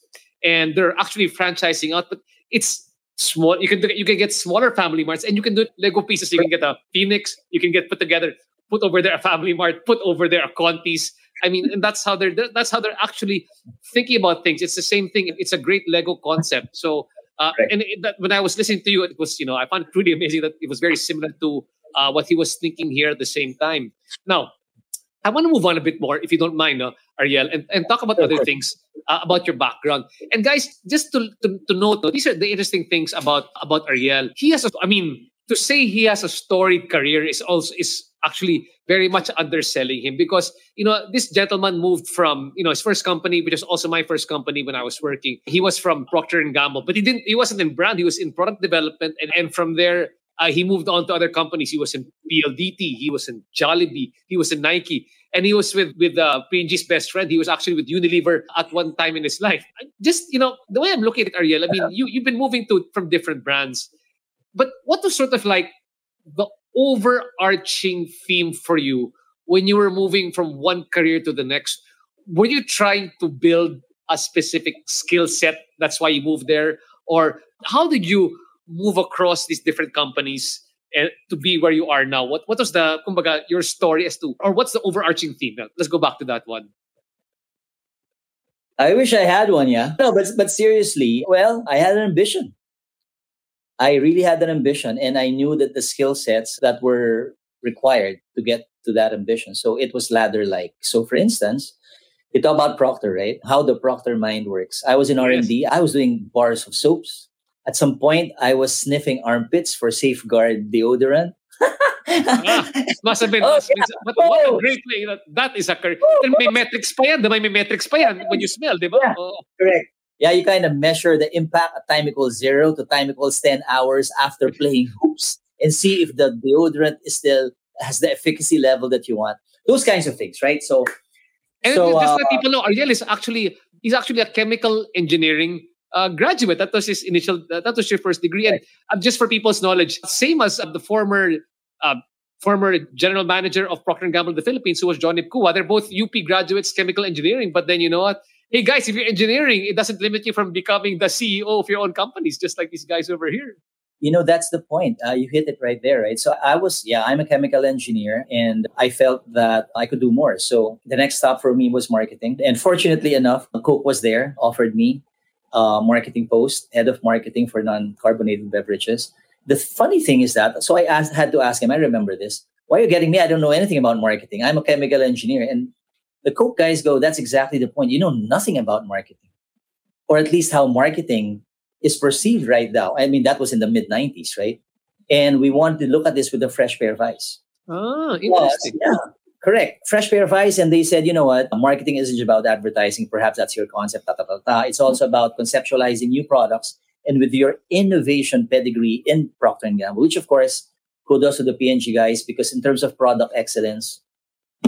and they're actually franchising out, but it's small. You can you can get smaller Family Marts, and you can do Lego pieces. You can get a Phoenix, you can get put together, put over there a Family Mart, put over there a Conti's. I mean, and that's how they're that's how they're actually thinking about things. It's the same thing. It's a great Lego concept. So uh, right. And it, that, when I was listening to you, it was, you know, I found it really amazing that it was very similar to uh, what he was thinking here at the same time. Now, I want to move on a bit more, if you don't mind, uh, Ariel, and, and talk about other things uh, about your background. And guys, just to, to, to note, these are the interesting things about about Ariel. He has, a, I mean, to say he has a storied career is also is actually very much underselling him because you know this gentleman moved from you know his first company which was also my first company when i was working. He was from procter and gamble but he didn't he wasn't in brand. He was in product development. And, and from there uh, he moved on to other companies. He was in pldt he was in jollibee he was in nike. And he was with with uh, P&G's best friend. He was actually with Unilever at one time in his life. Just you know, the way I'm looking at Ariel, I mean, you you've been moving to from different brands, but what was sort of like the overarching theme for you when you were moving from one career to the next? Were you trying to build a specific skill set? That's why you moved there? Or how did you move across these different companies and to be where you are now? What what was the kumbaga, your story as to or what's the overarching theme? Let's go back to that one. I wish I had one, yeah. No, but but seriously, well, I had an ambition. I really had an ambition and I knew that the skill sets that were required to get to that ambition. So it was ladder like. So for instance, you talk about Proctor, right? How the Proctor mind works. I was in R&D. Yes. I was doing bars of soaps. At some point, I was sniffing armpits for safeguard deodorant. ah, must have been, oh, yeah. what, what, a great way. That, that is a career. Oh, may metrics pa yan. May metrics pa yan when you smell, di ba? Yeah, oh. Correct yeah, you kind of measure the impact at time equals zero to time equals 10 hours after playing hoops and see if the deodorant is still has the efficacy level that you want. Those kinds of things, right? So, and so, just uh, let people know, Ariel is actually he's actually a chemical engineering uh, graduate. That was his initial. Uh, that was your first degree, and uh, just for people's knowledge, same as uh, the former uh, former general manager of Procter & Gamble in the Philippines, who was John Ipkua. They're both UP graduates, chemical engineering. But then you know what? Hey guys, if you're engineering, it doesn't limit you from becoming the CEO of your own companies, just like these guys over here. You know, that's the point. Uh, you hit it right there, right? So I was, yeah, I'm a chemical engineer and I felt that I could do more. So the next stop for me was marketing. And fortunately enough, Coke was there, offered me a marketing post, head of marketing for non carbonated beverages. The funny thing is that, so I asked, had to ask him, I remember this. Why are you getting me? I don't know anything about marketing. I'm a chemical engineer. And the Coke guys go, that's exactly the point. You know nothing about marketing, or at least how marketing is perceived right now. I mean, that was in the mid 90s, right? And we wanted to look at this with a fresh pair of eyes. Oh, interesting. yeah, correct. Fresh pair of eyes. And they said, you know what? Marketing isn't about advertising. Perhaps that's your concept. Ta, ta, ta, ta. It's also about conceptualizing new products and with your innovation pedigree in Procter & Gamble, which of course, kudos to the P&G guys, because in terms of product excellence,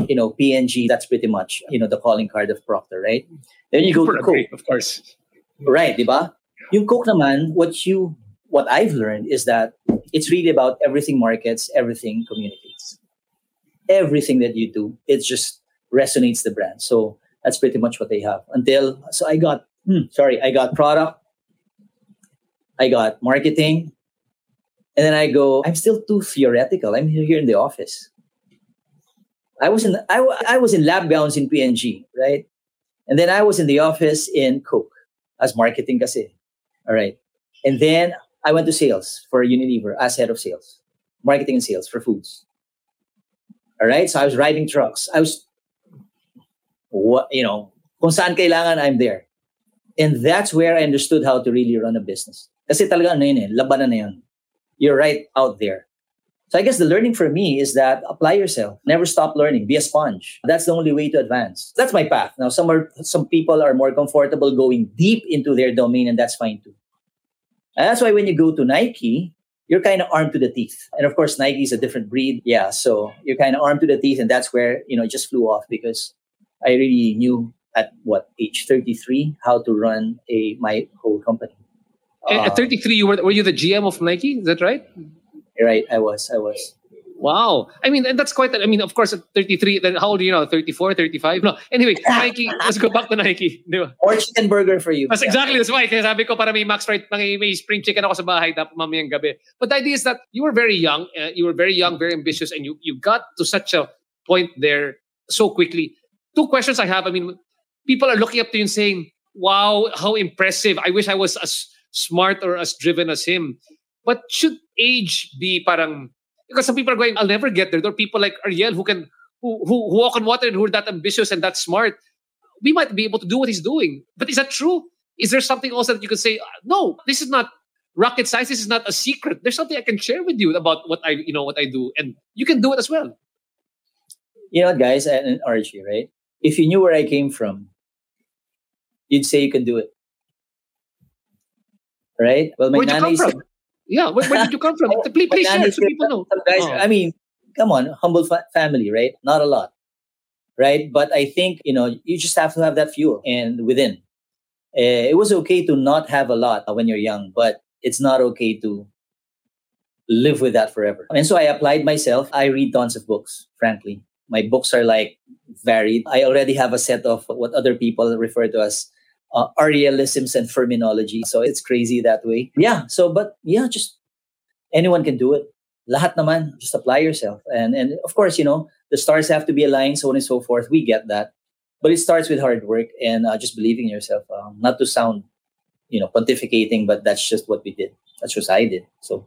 you know, P&G, that's pretty much, you know, the calling card of Procter, right? Then you go to Coke. Of course. Right, di ba? Yung Coke naman, what you, what I've learned is that it's really about everything markets, everything communicates. Everything that you do, it just resonates the brand. So that's pretty much what they have. Until, so I got, hmm, sorry, I got product, I got marketing, and then I go, I'm still too theoretical. I'm here in the office. I was in I, I was in lab gowns in P&G, right? And then I was in the office in Coke as marketing kasi. All right. And then I went to sales for Unilever as head of sales, marketing and sales for foods. All right. So I was riding trucks. I was, what you know, kung saan kailangan, I'm there. And that's where I understood how to really run a business. Kasi talaga ano yun eh, labanan na yun. You're right out there. So I guess the learning for me is that apply yourself. Never stop learning. Be a sponge. That's the only way to advance. That's my path. Now, some are some people are more comfortable going deep into their domain, and that's fine too. And that's why when you go to Nike, you're kind of armed to the teeth. And of course, Nike is a different breed. Yeah, so you're kind of armed to the teeth, and that's where you know it just flew off because I really knew at what age 33 how to run a my whole company. at uh, 33, you were were you the GM of Nike? Is that right? Right, I was. I was. Wow. I mean, and that's quite, I mean, of course, at 33, then how old are you now? 34, 35? No. Anyway, Nike, let's go back to Nike. Di ba? Or chicken burger for you. That's exactly, that's why. Kaya sabi ko, para may Max Right, may, may spring chicken ako sa bahay tapos mamayang gabi. But the idea is that you were very young, uh, you were very young, very ambitious, and you, you got to such a point there so quickly. Two questions I have. I mean, people are looking up to you and saying, wow, how impressive. I wish I was as smart or as driven as him. But should age be parang because some people are going, I'll never get there. There are people like Ariel who can who who, who walk on water and who are that ambitious and that smart. We might be able to do what he's doing. But is that true? Is there something else that you can say, no, this is not rocket science, this is not a secret. There's something I can share with you about what I you know what I do. And you can do it as well. You know guys, and, RJ, right? If you knew where I came from, you'd say you can do it. Right? Well, my Where'd you come nanay from? Yeah, where, where did you come from? please, please share so people know. Guys, Oh. I mean, come on, humble fa- family, right? Not a lot, right? But I think you know you just have to have that fuel and within. Uh, it was okay to not have a lot when you're young, but it's not okay to live with that forever. And so I applied myself. I read tons of books, frankly. My books are like varied. I already have a set of what other people refer to as uh, Arialisms and Ferminology. So it's crazy that way. Yeah. So, but yeah, just anyone can do it. Lahat naman, just apply yourself. And and of course, you know, the stars have to be aligned, so on and so forth. We get that. But it starts with hard work and uh, just believing in yourself. Um, not to sound, you know, pontificating, but that's just what we did. That's what I did. So,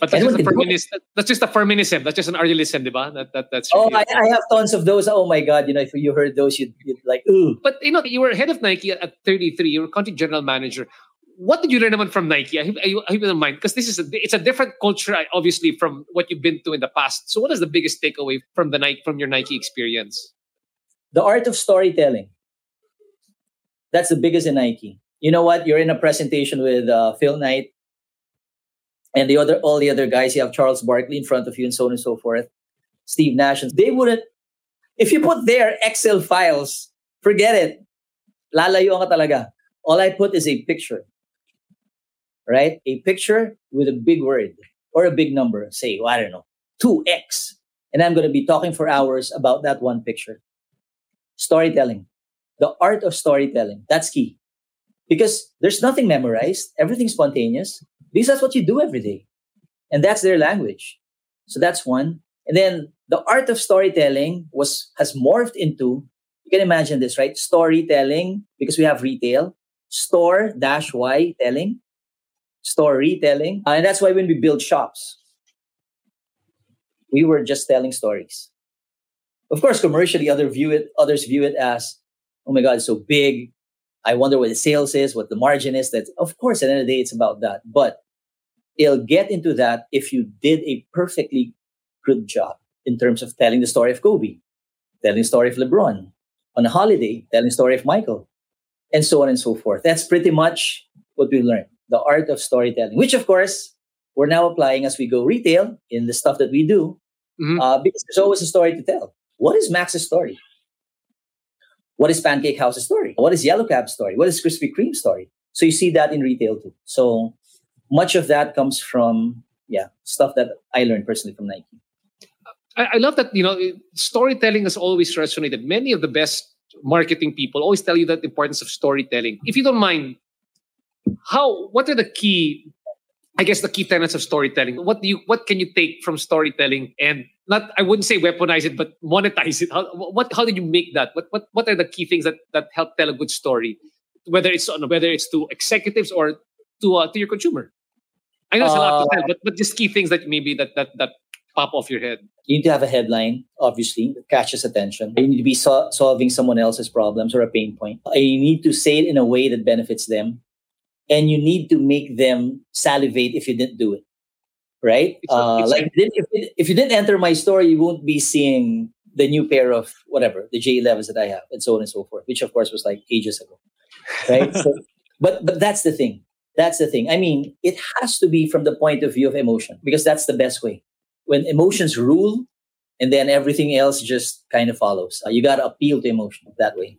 But that's just, a feminist, that's just a feminism. That's just an Arialism, di ba? That, that, that's oh, I, I have tons of those. Oh my God. You know, if you heard those, you'd, you'd like, ooh. But you know, you were head of Nike at 33. You were country general manager. What did you learn from Nike? I hope, I hope you don't mind because this is a, it's a different culture, obviously, from what you've been to in the past. So, what is the biggest takeaway from the Nike from your Nike experience? The art of storytelling. That's the biggest in Nike. You know what? You're in a presentation with uh, Phil Knight and the other all the other guys. You have Charles Barkley in front of you and so on and so forth. Steve Nash. and They wouldn't if you put their Excel files, forget it. Lalayo ka talaga. All I put is a picture. Right? A picture with a big word or a big number. Say, I don't know, 2x. And I'm going to be talking for hours about that one picture. Storytelling, the art of storytelling. That's key because there's nothing memorized, everything's spontaneous. Because that's what you do every day. And that's their language. So that's one. And then the art of storytelling was has morphed into you can imagine this, right? Storytelling, because we have retail, store dash Y telling, storytelling. Uh, and that's why when we build shops, we were just telling stories. Of course, commercially, other view it, others view it as, oh my God, it's so big. I wonder what the sales is, what the margin is. That of course, at the end of the day, it's about that. But it'll get into that if you did a perfectly good job in terms of telling the story of Kobe, telling the story of LeBron, on a holiday, telling the story of Michael, and so on and so forth. That's pretty much what we learned. The art of storytelling, which of course we're now applying as we go retail in the stuff that we do, mm-hmm. uh, because there's always a story to tell. What is Max's story? What is Pancake House's story? What is Yellow Cab's story? What is Krispy Kreme's story? So you see that in retail too. So much of that comes from yeah stuff that I learned personally from Nike. I, I love that you know storytelling has always resonated. Many of the best marketing people always tell you that importance of storytelling. If you don't mind, how what are the key I guess the key tenets of storytelling. What do you what can you take from storytelling and not I wouldn't say weaponize it, but monetize it. How what how did you make that? What what what are the key things that that help tell a good story? Whether it's on whether it's to executives or to uh, to your consumer. I know it's uh, a lot to tell, uh, but but just key things that maybe that that that pop off your head. You need to have a headline, obviously, that catches attention. You need to be so- solving someone else's problems or a pain point. You need to say it in a way that benefits them. And you need to make them salivate if you didn't do it. Right? It's uh, like if, if you didn't enter my store, you won't be seeing the new pair of whatever, the J11s that I have, and so on and so forth, which of course was like ages ago. Right? so, but but that's the thing. That's the thing. I mean, it has to be from the point of view of emotion because that's the best way when emotions rule and then everything else just kind of follows. Uh, you got to appeal to emotion that way.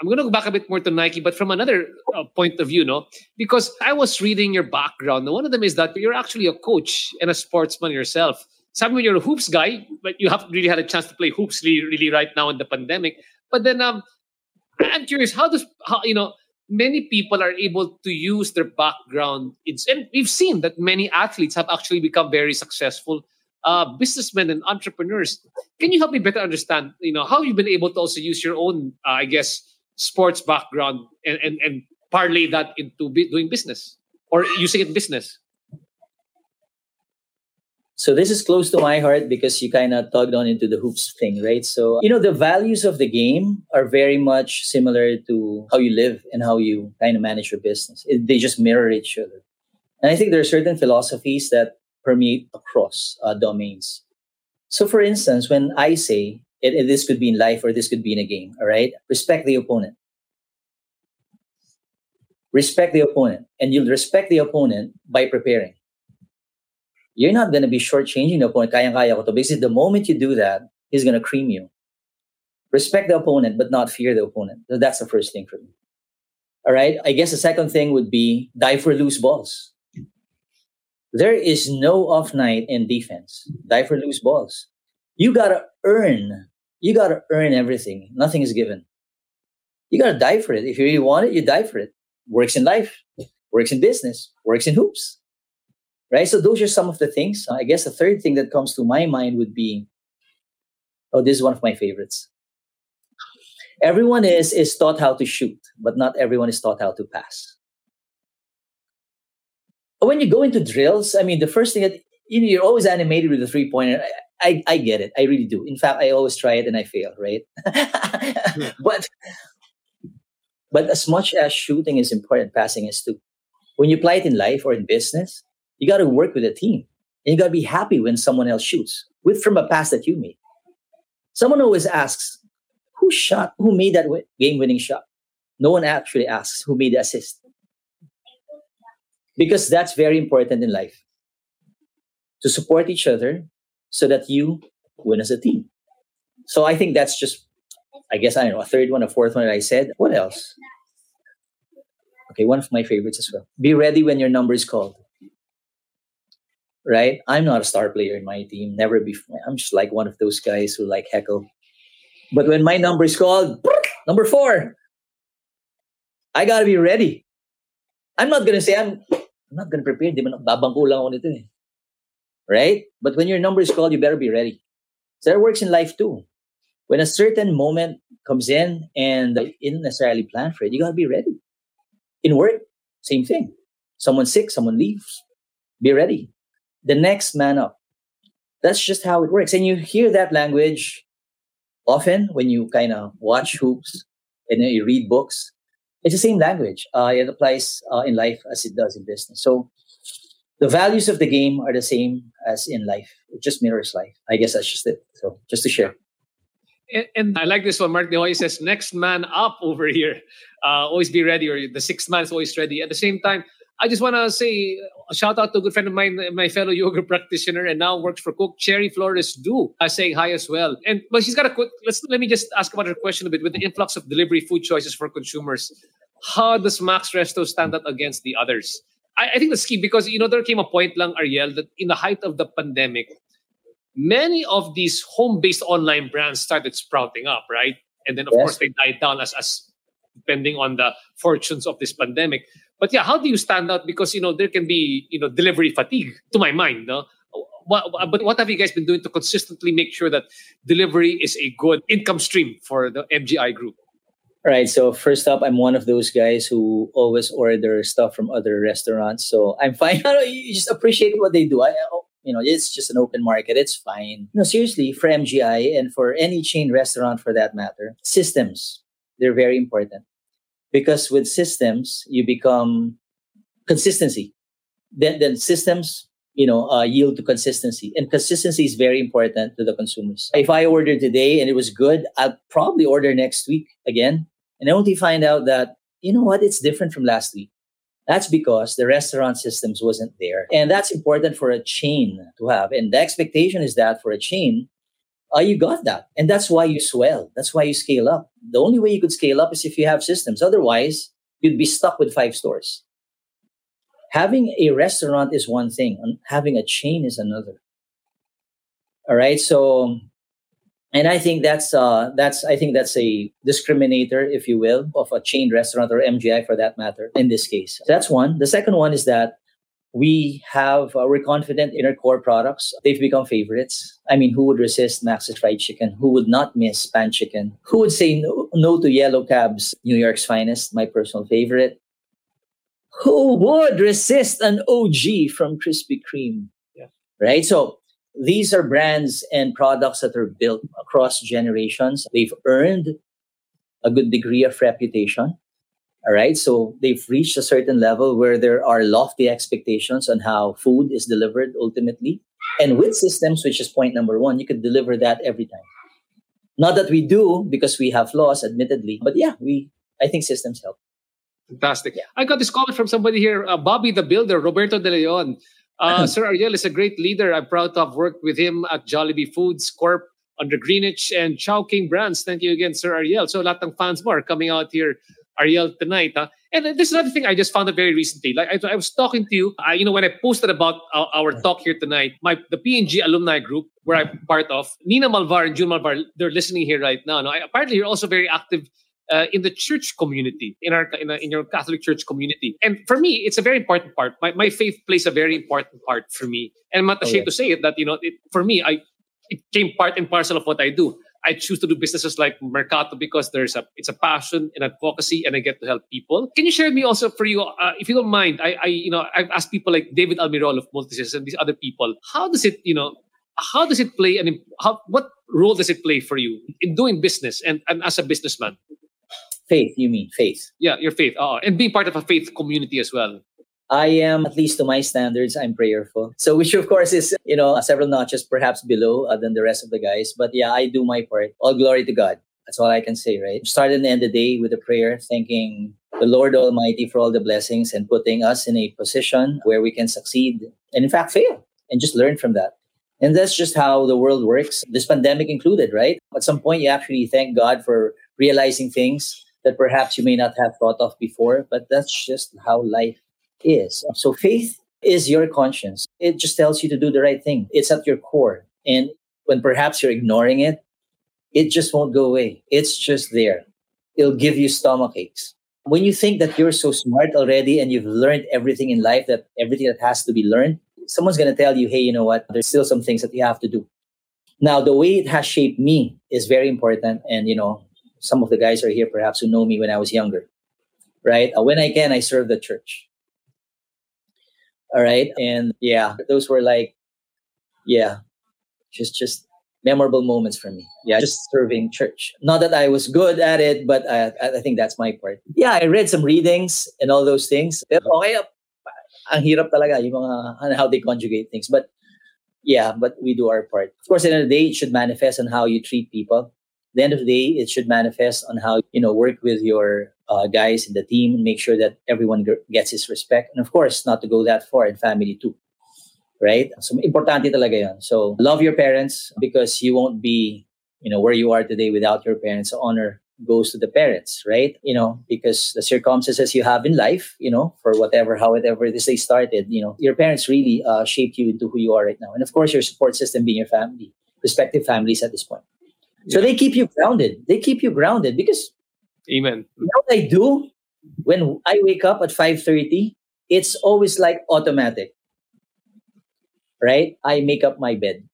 I'm going to go back a bit more to Nike, but from another uh, point of view, no? Because I was reading your background. One of them is that you're actually a coach and a sportsman yourself. Some of you're a hoops guy, but you haven't really had a chance to play hoops really, really right now in the pandemic. But then um, I'm curious, how does, how, you know, many people are able to use their background. It's, and we've seen that many athletes have actually become very successful uh, businessmen and entrepreneurs. Can you help me better understand, you know, how you've been able to also use your own, uh, I guess, sports background and, and, and parlay that into doing business or using it in business? So this is close to my heart because you kind of tugged on into the hoops thing, right? So, you know, the values of the game are very much similar to how you live and how you kind of manage your business. It, they just mirror each other. And I think there are certain philosophies that permeate across uh, domains. So, for instance, when I say it, it, this could be in life or this could be in a game. All right. Respect the opponent. Respect the opponent. And you'll respect the opponent by preparing. You're not going to be shortchanging the opponent. Kaya-kaya ko to. Because the moment you do that, he's going to cream you. Respect the opponent, but not fear the opponent. So that's the first thing for me. All right. I guess the second thing would be dive for loose balls. There is no off night in defense. Dive for loose balls you gotta earn. You gotta earn everything. Nothing is given. You gotta die for it. If you really want it, you die for it. Works in life, works in business, works in hoops. Right? So those are some of the things. I guess the third thing that comes to my mind would be, oh, this is one of my favorites. Everyone is is taught how to shoot, but not everyone is taught how to pass. When you go into drills, I mean, the first thing that you know, you're always animated with the three pointer. I, I get it. I really do. In fact, I always try it and I fail, right? Hmm. but but as much as shooting is important, passing is too. when you apply it in life or in business, you got to work with a team. And you got to be happy when someone else shoots with from a pass that you made. Someone always asks, who shot, who made that game winning shot? No one actually asks who made the assist. Because that's very important in life to support each other so that you win as a team. So I think that's just, I guess, I don't know, a third one, a fourth one that I said. What else? Okay, one of my favorites as well. Be ready when your number is called. Right? I'm not a star player in my team. Never before. I'm just like one of those guys who like heckle. But when my number is called, number four, I gotta be ready. I'm not gonna say I'm, I'm not gonna prepare. Di ba, lang ako. Right? But when your number is called, you better be ready. So that works in life too. When a certain moment comes in and you didn't necessarily plan for it, you gotta be ready. In work, same thing. Someone's sick, someone leaves. Be ready. The next man up. That's just how it works. And you hear that language often when you kind of watch hoops and you read books. It's the same language. Uh, it applies uh, in life as it does in business. So the values of the game are the same as in life. It just mirrors life. I guess that's just it. So just to share. And, and I like this one. Mark always says, "Next man up" over here. Uh, always be ready, or the sixth man is always ready. At the same time, I just want to say a shout out to a good friend of mine, my fellow yoga practitioner, and now works for Cook, Cherry Flores Do, uh, saying hi as well. And but she's got a quick. Let's let me just ask about her question a bit. With the influx of delivery food choices for consumers, how does Max Resto stand out against the others? I, I think that's key because you know there came a point, lang Ariel, that in the height of the pandemic, many of these home-based online brands started sprouting up, right? And then of yes. course they died down as as depending on the fortunes of this pandemic. But yeah, how do you stand out? Because you know there can be you know delivery fatigue, to my mind. No? What, but what have you guys been doing to consistently make sure that delivery is a good income stream for the MGI group? Right. So first up, I'm one of those guys who always order stuff from other restaurants. So I'm fine. you just appreciate what they do. I, you know, it's just an open market. It's fine. No, seriously, for MGI and for any chain restaurant for that matter, systems, they're very important. Because with systems, you become consistency. Then, then systems, you know, uh, yield to consistency. And consistency is very important to the consumers. If I order today and it was good, I'll probably order next week again. And only find out that, you know what, it's different from last week. That's because the restaurant systems wasn't there. And that's important for a chain to have. And the expectation is that for a chain, uh, you got that. And that's why you swell. That's why you scale up. The only way you could scale up is if you have systems. Otherwise, you'd be stuck with five stores. Having a restaurant is one thing, and having a chain is another. All right. So and I think that's uh, that's I think that's a discriminator, if you will, of a chain restaurant or MGI for that matter. In this case, that's one. The second one is that we have uh, we're confident in our core products. They've become favorites. I mean, who would resist Max's Fried Chicken? Who would not miss Pan Chicken? Who would say no, no to Yellow Cab's New York's Finest, my personal favorite? Who would resist an OG from Krispy Kreme? Yeah. Right. So these are brands and products that are built across generations. They've earned a good degree of reputation. All right. So they've reached a certain level where there are lofty expectations on how food is delivered ultimately. And with systems, which is point number one, you could deliver that every time. Not that we do because we have flaws, admittedly, but yeah, we I think systems help. Fantastic. Yeah. I got this comment from somebody here, uh, Bobby the Builder, Roberto De Leon. Uh, Sir Ariel is a great leader. I'm proud to have worked with him at Jollibee Foods Corp under Greenwich and Chowking Brands. Thank you again, Sir Ariel. So lahat ng fans mo are coming out here, Ariel, tonight. Huh? And this is another thing I just found out very recently. Like I, I was talking to you, uh, you know, when I posted about our, our, talk here tonight, my the P&G alumni group where I'm part of, Nina Malvar and June Malvar, they're listening here right now. No, I, apparently you're also very active uh, in the church community, in our in, a, in, your Catholic church community. And for me, it's a very important part. My, my faith plays a very important part for me. And I'm not ashamed oh, yeah. to say it that you know, it, for me, I it came part and parcel of what I do. I choose to do businesses like Mercato because there's a it's a passion and advocacy, and I get to help people. Can you share with me also for you, uh, if you don't mind? I, I you know I've asked people like David Almirol of Multisys and these other people. How does it you know how does it play and how what role does it play for you in doing business and, and as a businessman? Faith, you mean faith? Yeah, your faith. Uh, and being part of a faith community as well. I am, at least to my standards, I'm prayerful. So, which of course is, you know, several notches perhaps below uh, than the rest of the guys. But yeah, I do my part. All glory to God. That's all I can say, right? Started and end the day with a prayer, thanking the Lord Almighty for all the blessings and putting us in a position where we can succeed and, in fact, fail and just learn from that. And that's just how the world works, this pandemic included, right? At some point, you actually thank God for realizing things that perhaps you may not have thought of before, but that's just how life is. So faith is your conscience. It just tells you to do the right thing. It's at your core. And when perhaps you're ignoring it, it just won't go away. It's just there. It'll give you stomach aches. When you think that you're so smart already and you've learned everything in life, that everything that has to be learned, someone's going to tell you, hey, you know what? There's still some things that you have to do. Now, the way it has shaped me is very important. And, you know, some of the guys are here perhaps who know me when I was younger, right? Uh, when I can, I serve the church. All right. And yeah, those were like, yeah, just, just memorable moments for me. Yeah, just serving church. Not that I was good at it, but I, I think that's my part. Yeah, I read some readings and all those things. Pero okay, uh, ang hirap talaga yung mga, how they conjugate things. But yeah, but we do our part. Of course, of the day, it should manifest on how you treat people. The end of the day, it should manifest on how, you know, work with your uh, guys in the team and make sure that everyone gets his respect. And of course, not to go that far in family too. Right? So, importante talaga yun. So, love your parents because you won't be, you know, where you are today without your parents. So Honor goes to the parents, right? You know, because the circumstances you have in life, you know, for whatever, however it is they started, you know, your parents really uh, shaped you into who you are right now. And of course, your support system being your family, respective families at this point. Yeah. So they keep you grounded. They keep you grounded because Amen. You know what I do when I wake up at 5:30? It's always like automatic. Right? I make up my bed.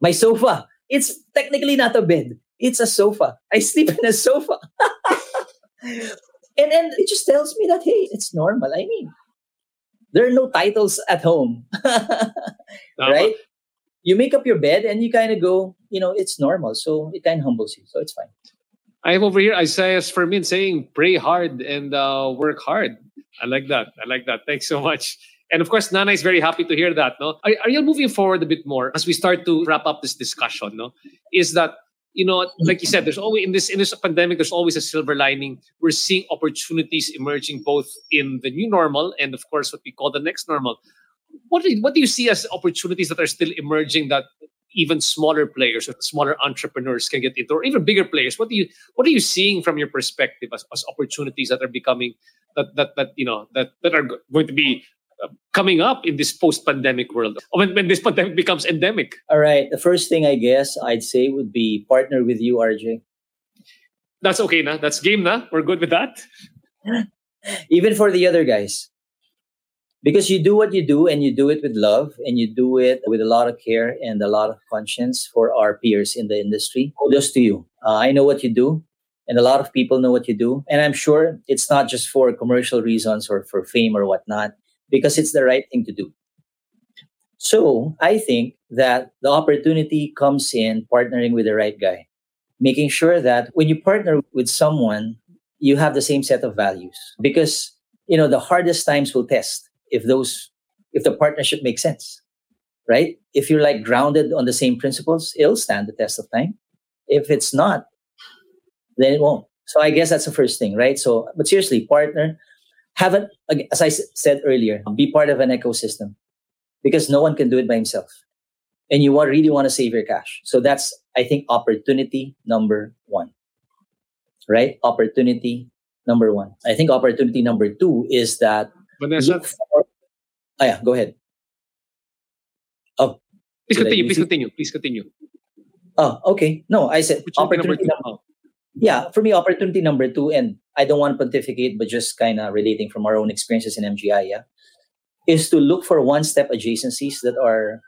My sofa. It's technically not a bed. It's a sofa. I sleep in a sofa. and then it just tells me that hey, it's normal. I mean, there are no titles at home. right? You make up your bed and you kind of go, you know, it's normal. So it kind of humbles you. So it's fine. I have over here Isaiah Fermin saying, pray hard and uh, work hard. I like that. I like that. Thanks so much. And of course, Nana is very happy to hear that. No, are, are you moving forward a bit more as we start to wrap up this discussion? No, is that you know, like you said, there's always in this in this pandemic, there's always a silver lining. We're seeing opportunities emerging both in the new normal and, of course, what we call the next normal. What do you, what do you see as opportunities that are still emerging that even smaller players or smaller entrepreneurs can get into, or even bigger players? What do you what are you seeing from your perspective as, as opportunities that are becoming that that that you know that that are going to be uh, coming up in this post-pandemic world? When, when this pandemic becomes endemic? All right. The first thing i guess i'd say would be partner with you rj that's okay na? That's game na? We're good with that? Even for the other guys because you do what you do and you do it with love and you do it with a lot of care and a lot of conscience for our peers in the industry. Kudos to you. Uh, I know what you do and a lot of people know what you do. And I'm sure it's not just for commercial reasons or for fame or whatnot, because it's the right thing to do. So I think that the opportunity comes in partnering with the right guy, making sure that when you partner with someone, you have the same set of values because you know the hardest times will test if those if the partnership makes sense right? If you're like grounded on the same principles it'll stand the test of time. If it's not then it won't. So i guess that's the first thing right? So but seriously partner have an as i said earlier be part of an ecosystem because no one can do it by himself. And you want, really want to save your cash. So that's i think opportunity number one right? Opportunity number one. I think opportunity number two is that Vanessa. For, oh yeah, go ahead. Oh, please continue. Please continue. Please continue. Oh, okay. No, I said Which opportunity number, number Yeah, for me, opportunity number two, and I don't want to pontificate, but just kind of relating from our own experiences in MGI, yeah, is to look for one-step adjacencies that are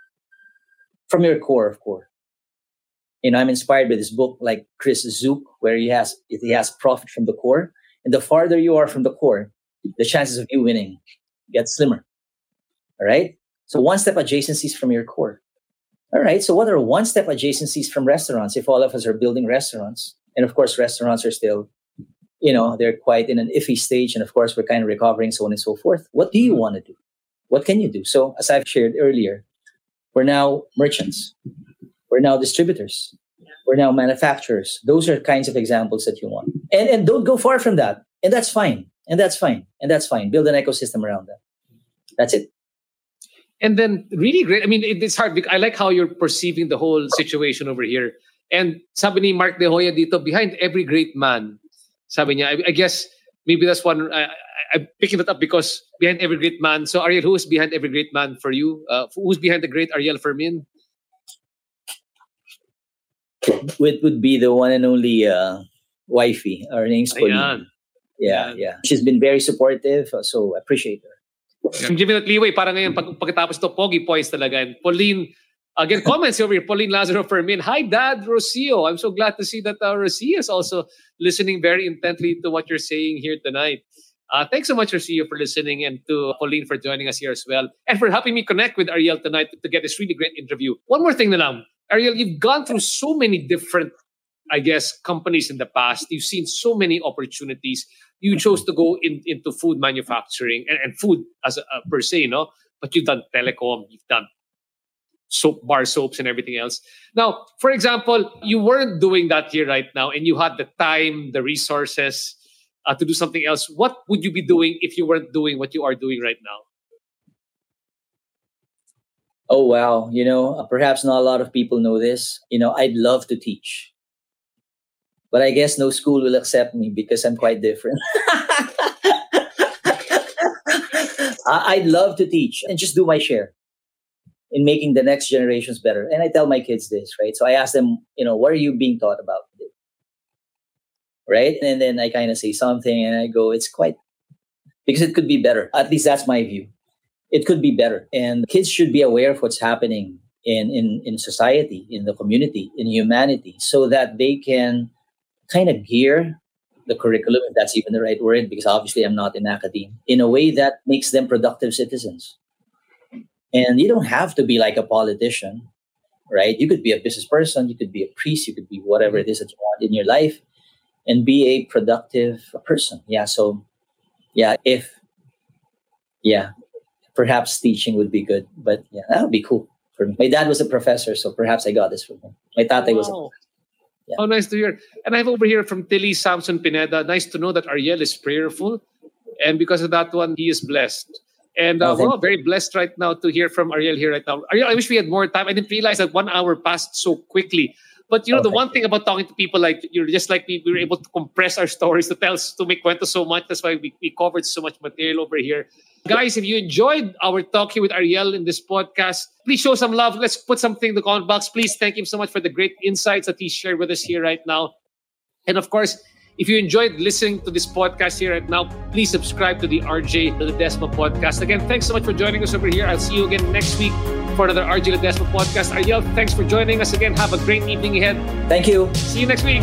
from your core of core. You know, I'm inspired by this book like Chris Zook, where he has he has profit from the core, and the farther you are from the core, the chances of you winning get slimmer. All right. So one step adjacencies from your core. All right. So what are one step adjacencies from restaurants? If all of us are building restaurants, and of course restaurants are still you know, they're quite in an iffy stage. And of course, we're kind of recovering, so on and so forth. What do you mm-hmm. want to do? What can you do? So, as I've shared earlier, we're now merchants, we're now distributors, we're now manufacturers. Those are kinds of examples that you want. And, and don't go far from that. And that's fine. And that's fine. And that's fine. Build an ecosystem around that. That's it. And then really great. I mean, it, it's hard. I like how you're perceiving the whole situation over here. And sabi ni Mark De Hoya dito, behind every great man, sabi niya, I, I guess maybe that's one, I, am picking that up because behind every great man. So Ariel, who is behind every great man for you? Uh, who's behind the great Ariel Fermin? It would be the one and only uh, wifey. Her name's Pauline. Yeah, yeah. She's been very supportive, so I appreciate her. I'm giving that leeway para ngayon pag, pagkatapos to pogi points talaga. And Pauline, again, comments over here. Pauline Lazaro Fermin. Hi, Dad Rocio. I'm so glad to see that uh, Rocio is also listening very intently to what you're saying here tonight. Uh, thanks so much, Rocio, for listening and to Pauline for joining us here as well. And for helping me connect with Ariel tonight to get this really great interview. One more thing na lang. Ariel, you've gone through so many different, I guess, companies in the past. You've seen so many opportunities you chose to go in, into food manufacturing and, and food as a, uh, per se, no? But you've done telecom, you've done soap bar soaps and everything else. Now, for example, you weren't doing that here right now, and you had the time, the resources uh, to do something else. What would you be doing if you weren't doing what you are doing right now? Oh wow! You know, perhaps not a lot of people know this. You know, I'd love to teach. But I guess no school will accept me because I'm quite different. I'd love to teach and just do my share in making the next generations better. And I tell my kids this, right? So I ask them, you know, what are you being taught about today? Right? And then I kind of say something and I go, it's quite, because it could be better. At least that's my view. It could be better. And kids should be aware of what's happening in, in, in society, in the community, in humanity, so that they can kind of gear the curriculum, if that's even the right word, because obviously I'm not in academia, in a way that makes them productive citizens. And you don't have to be like a politician, right? You could be a business person, you could be a priest, you could be whatever it is that you want in your life and be a productive person. Yeah. So, yeah, if, yeah, perhaps teaching would be good, but yeah, that would be cool for me. My dad was a professor, so perhaps I got this from him. My tate wow. was a professor. Yeah. Oh, nice to hear. And I have over here from Tilly Samson Pineda. Nice to know that Ariel is prayerful. And because of that one, he is blessed. And uh, oh, very blessed right now to hear from Ariel here right now. Ariel, I wish we had more time. I didn't realize that one hour passed so quickly. But you know, the one thing about talking to people like you're just like me, we were able to compress our stories to tell to make cuento so much. That's why we, we covered so much material over here. Guys, if you enjoyed our talk here with Ariel in this podcast, please show some love. Let's put something in the comment box. Please thank him so much for the great insights that he shared with us here right now. And of course, if you enjoyed listening to this podcast here right now, please subscribe to the RJ the Ledesma podcast. Again, thanks so much for joining us over here. I'll see you again next week for another RJ Ledesma podcast. Ariel, thanks for joining us again. Have a great evening ahead. Thank you. See you next week.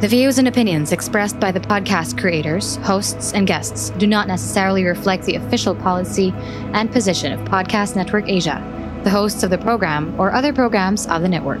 The views and opinions expressed by the podcast creators, hosts, and guests do not necessarily reflect the official policy and position of Podcast Network Asia, the hosts of the program, or other programs of the network.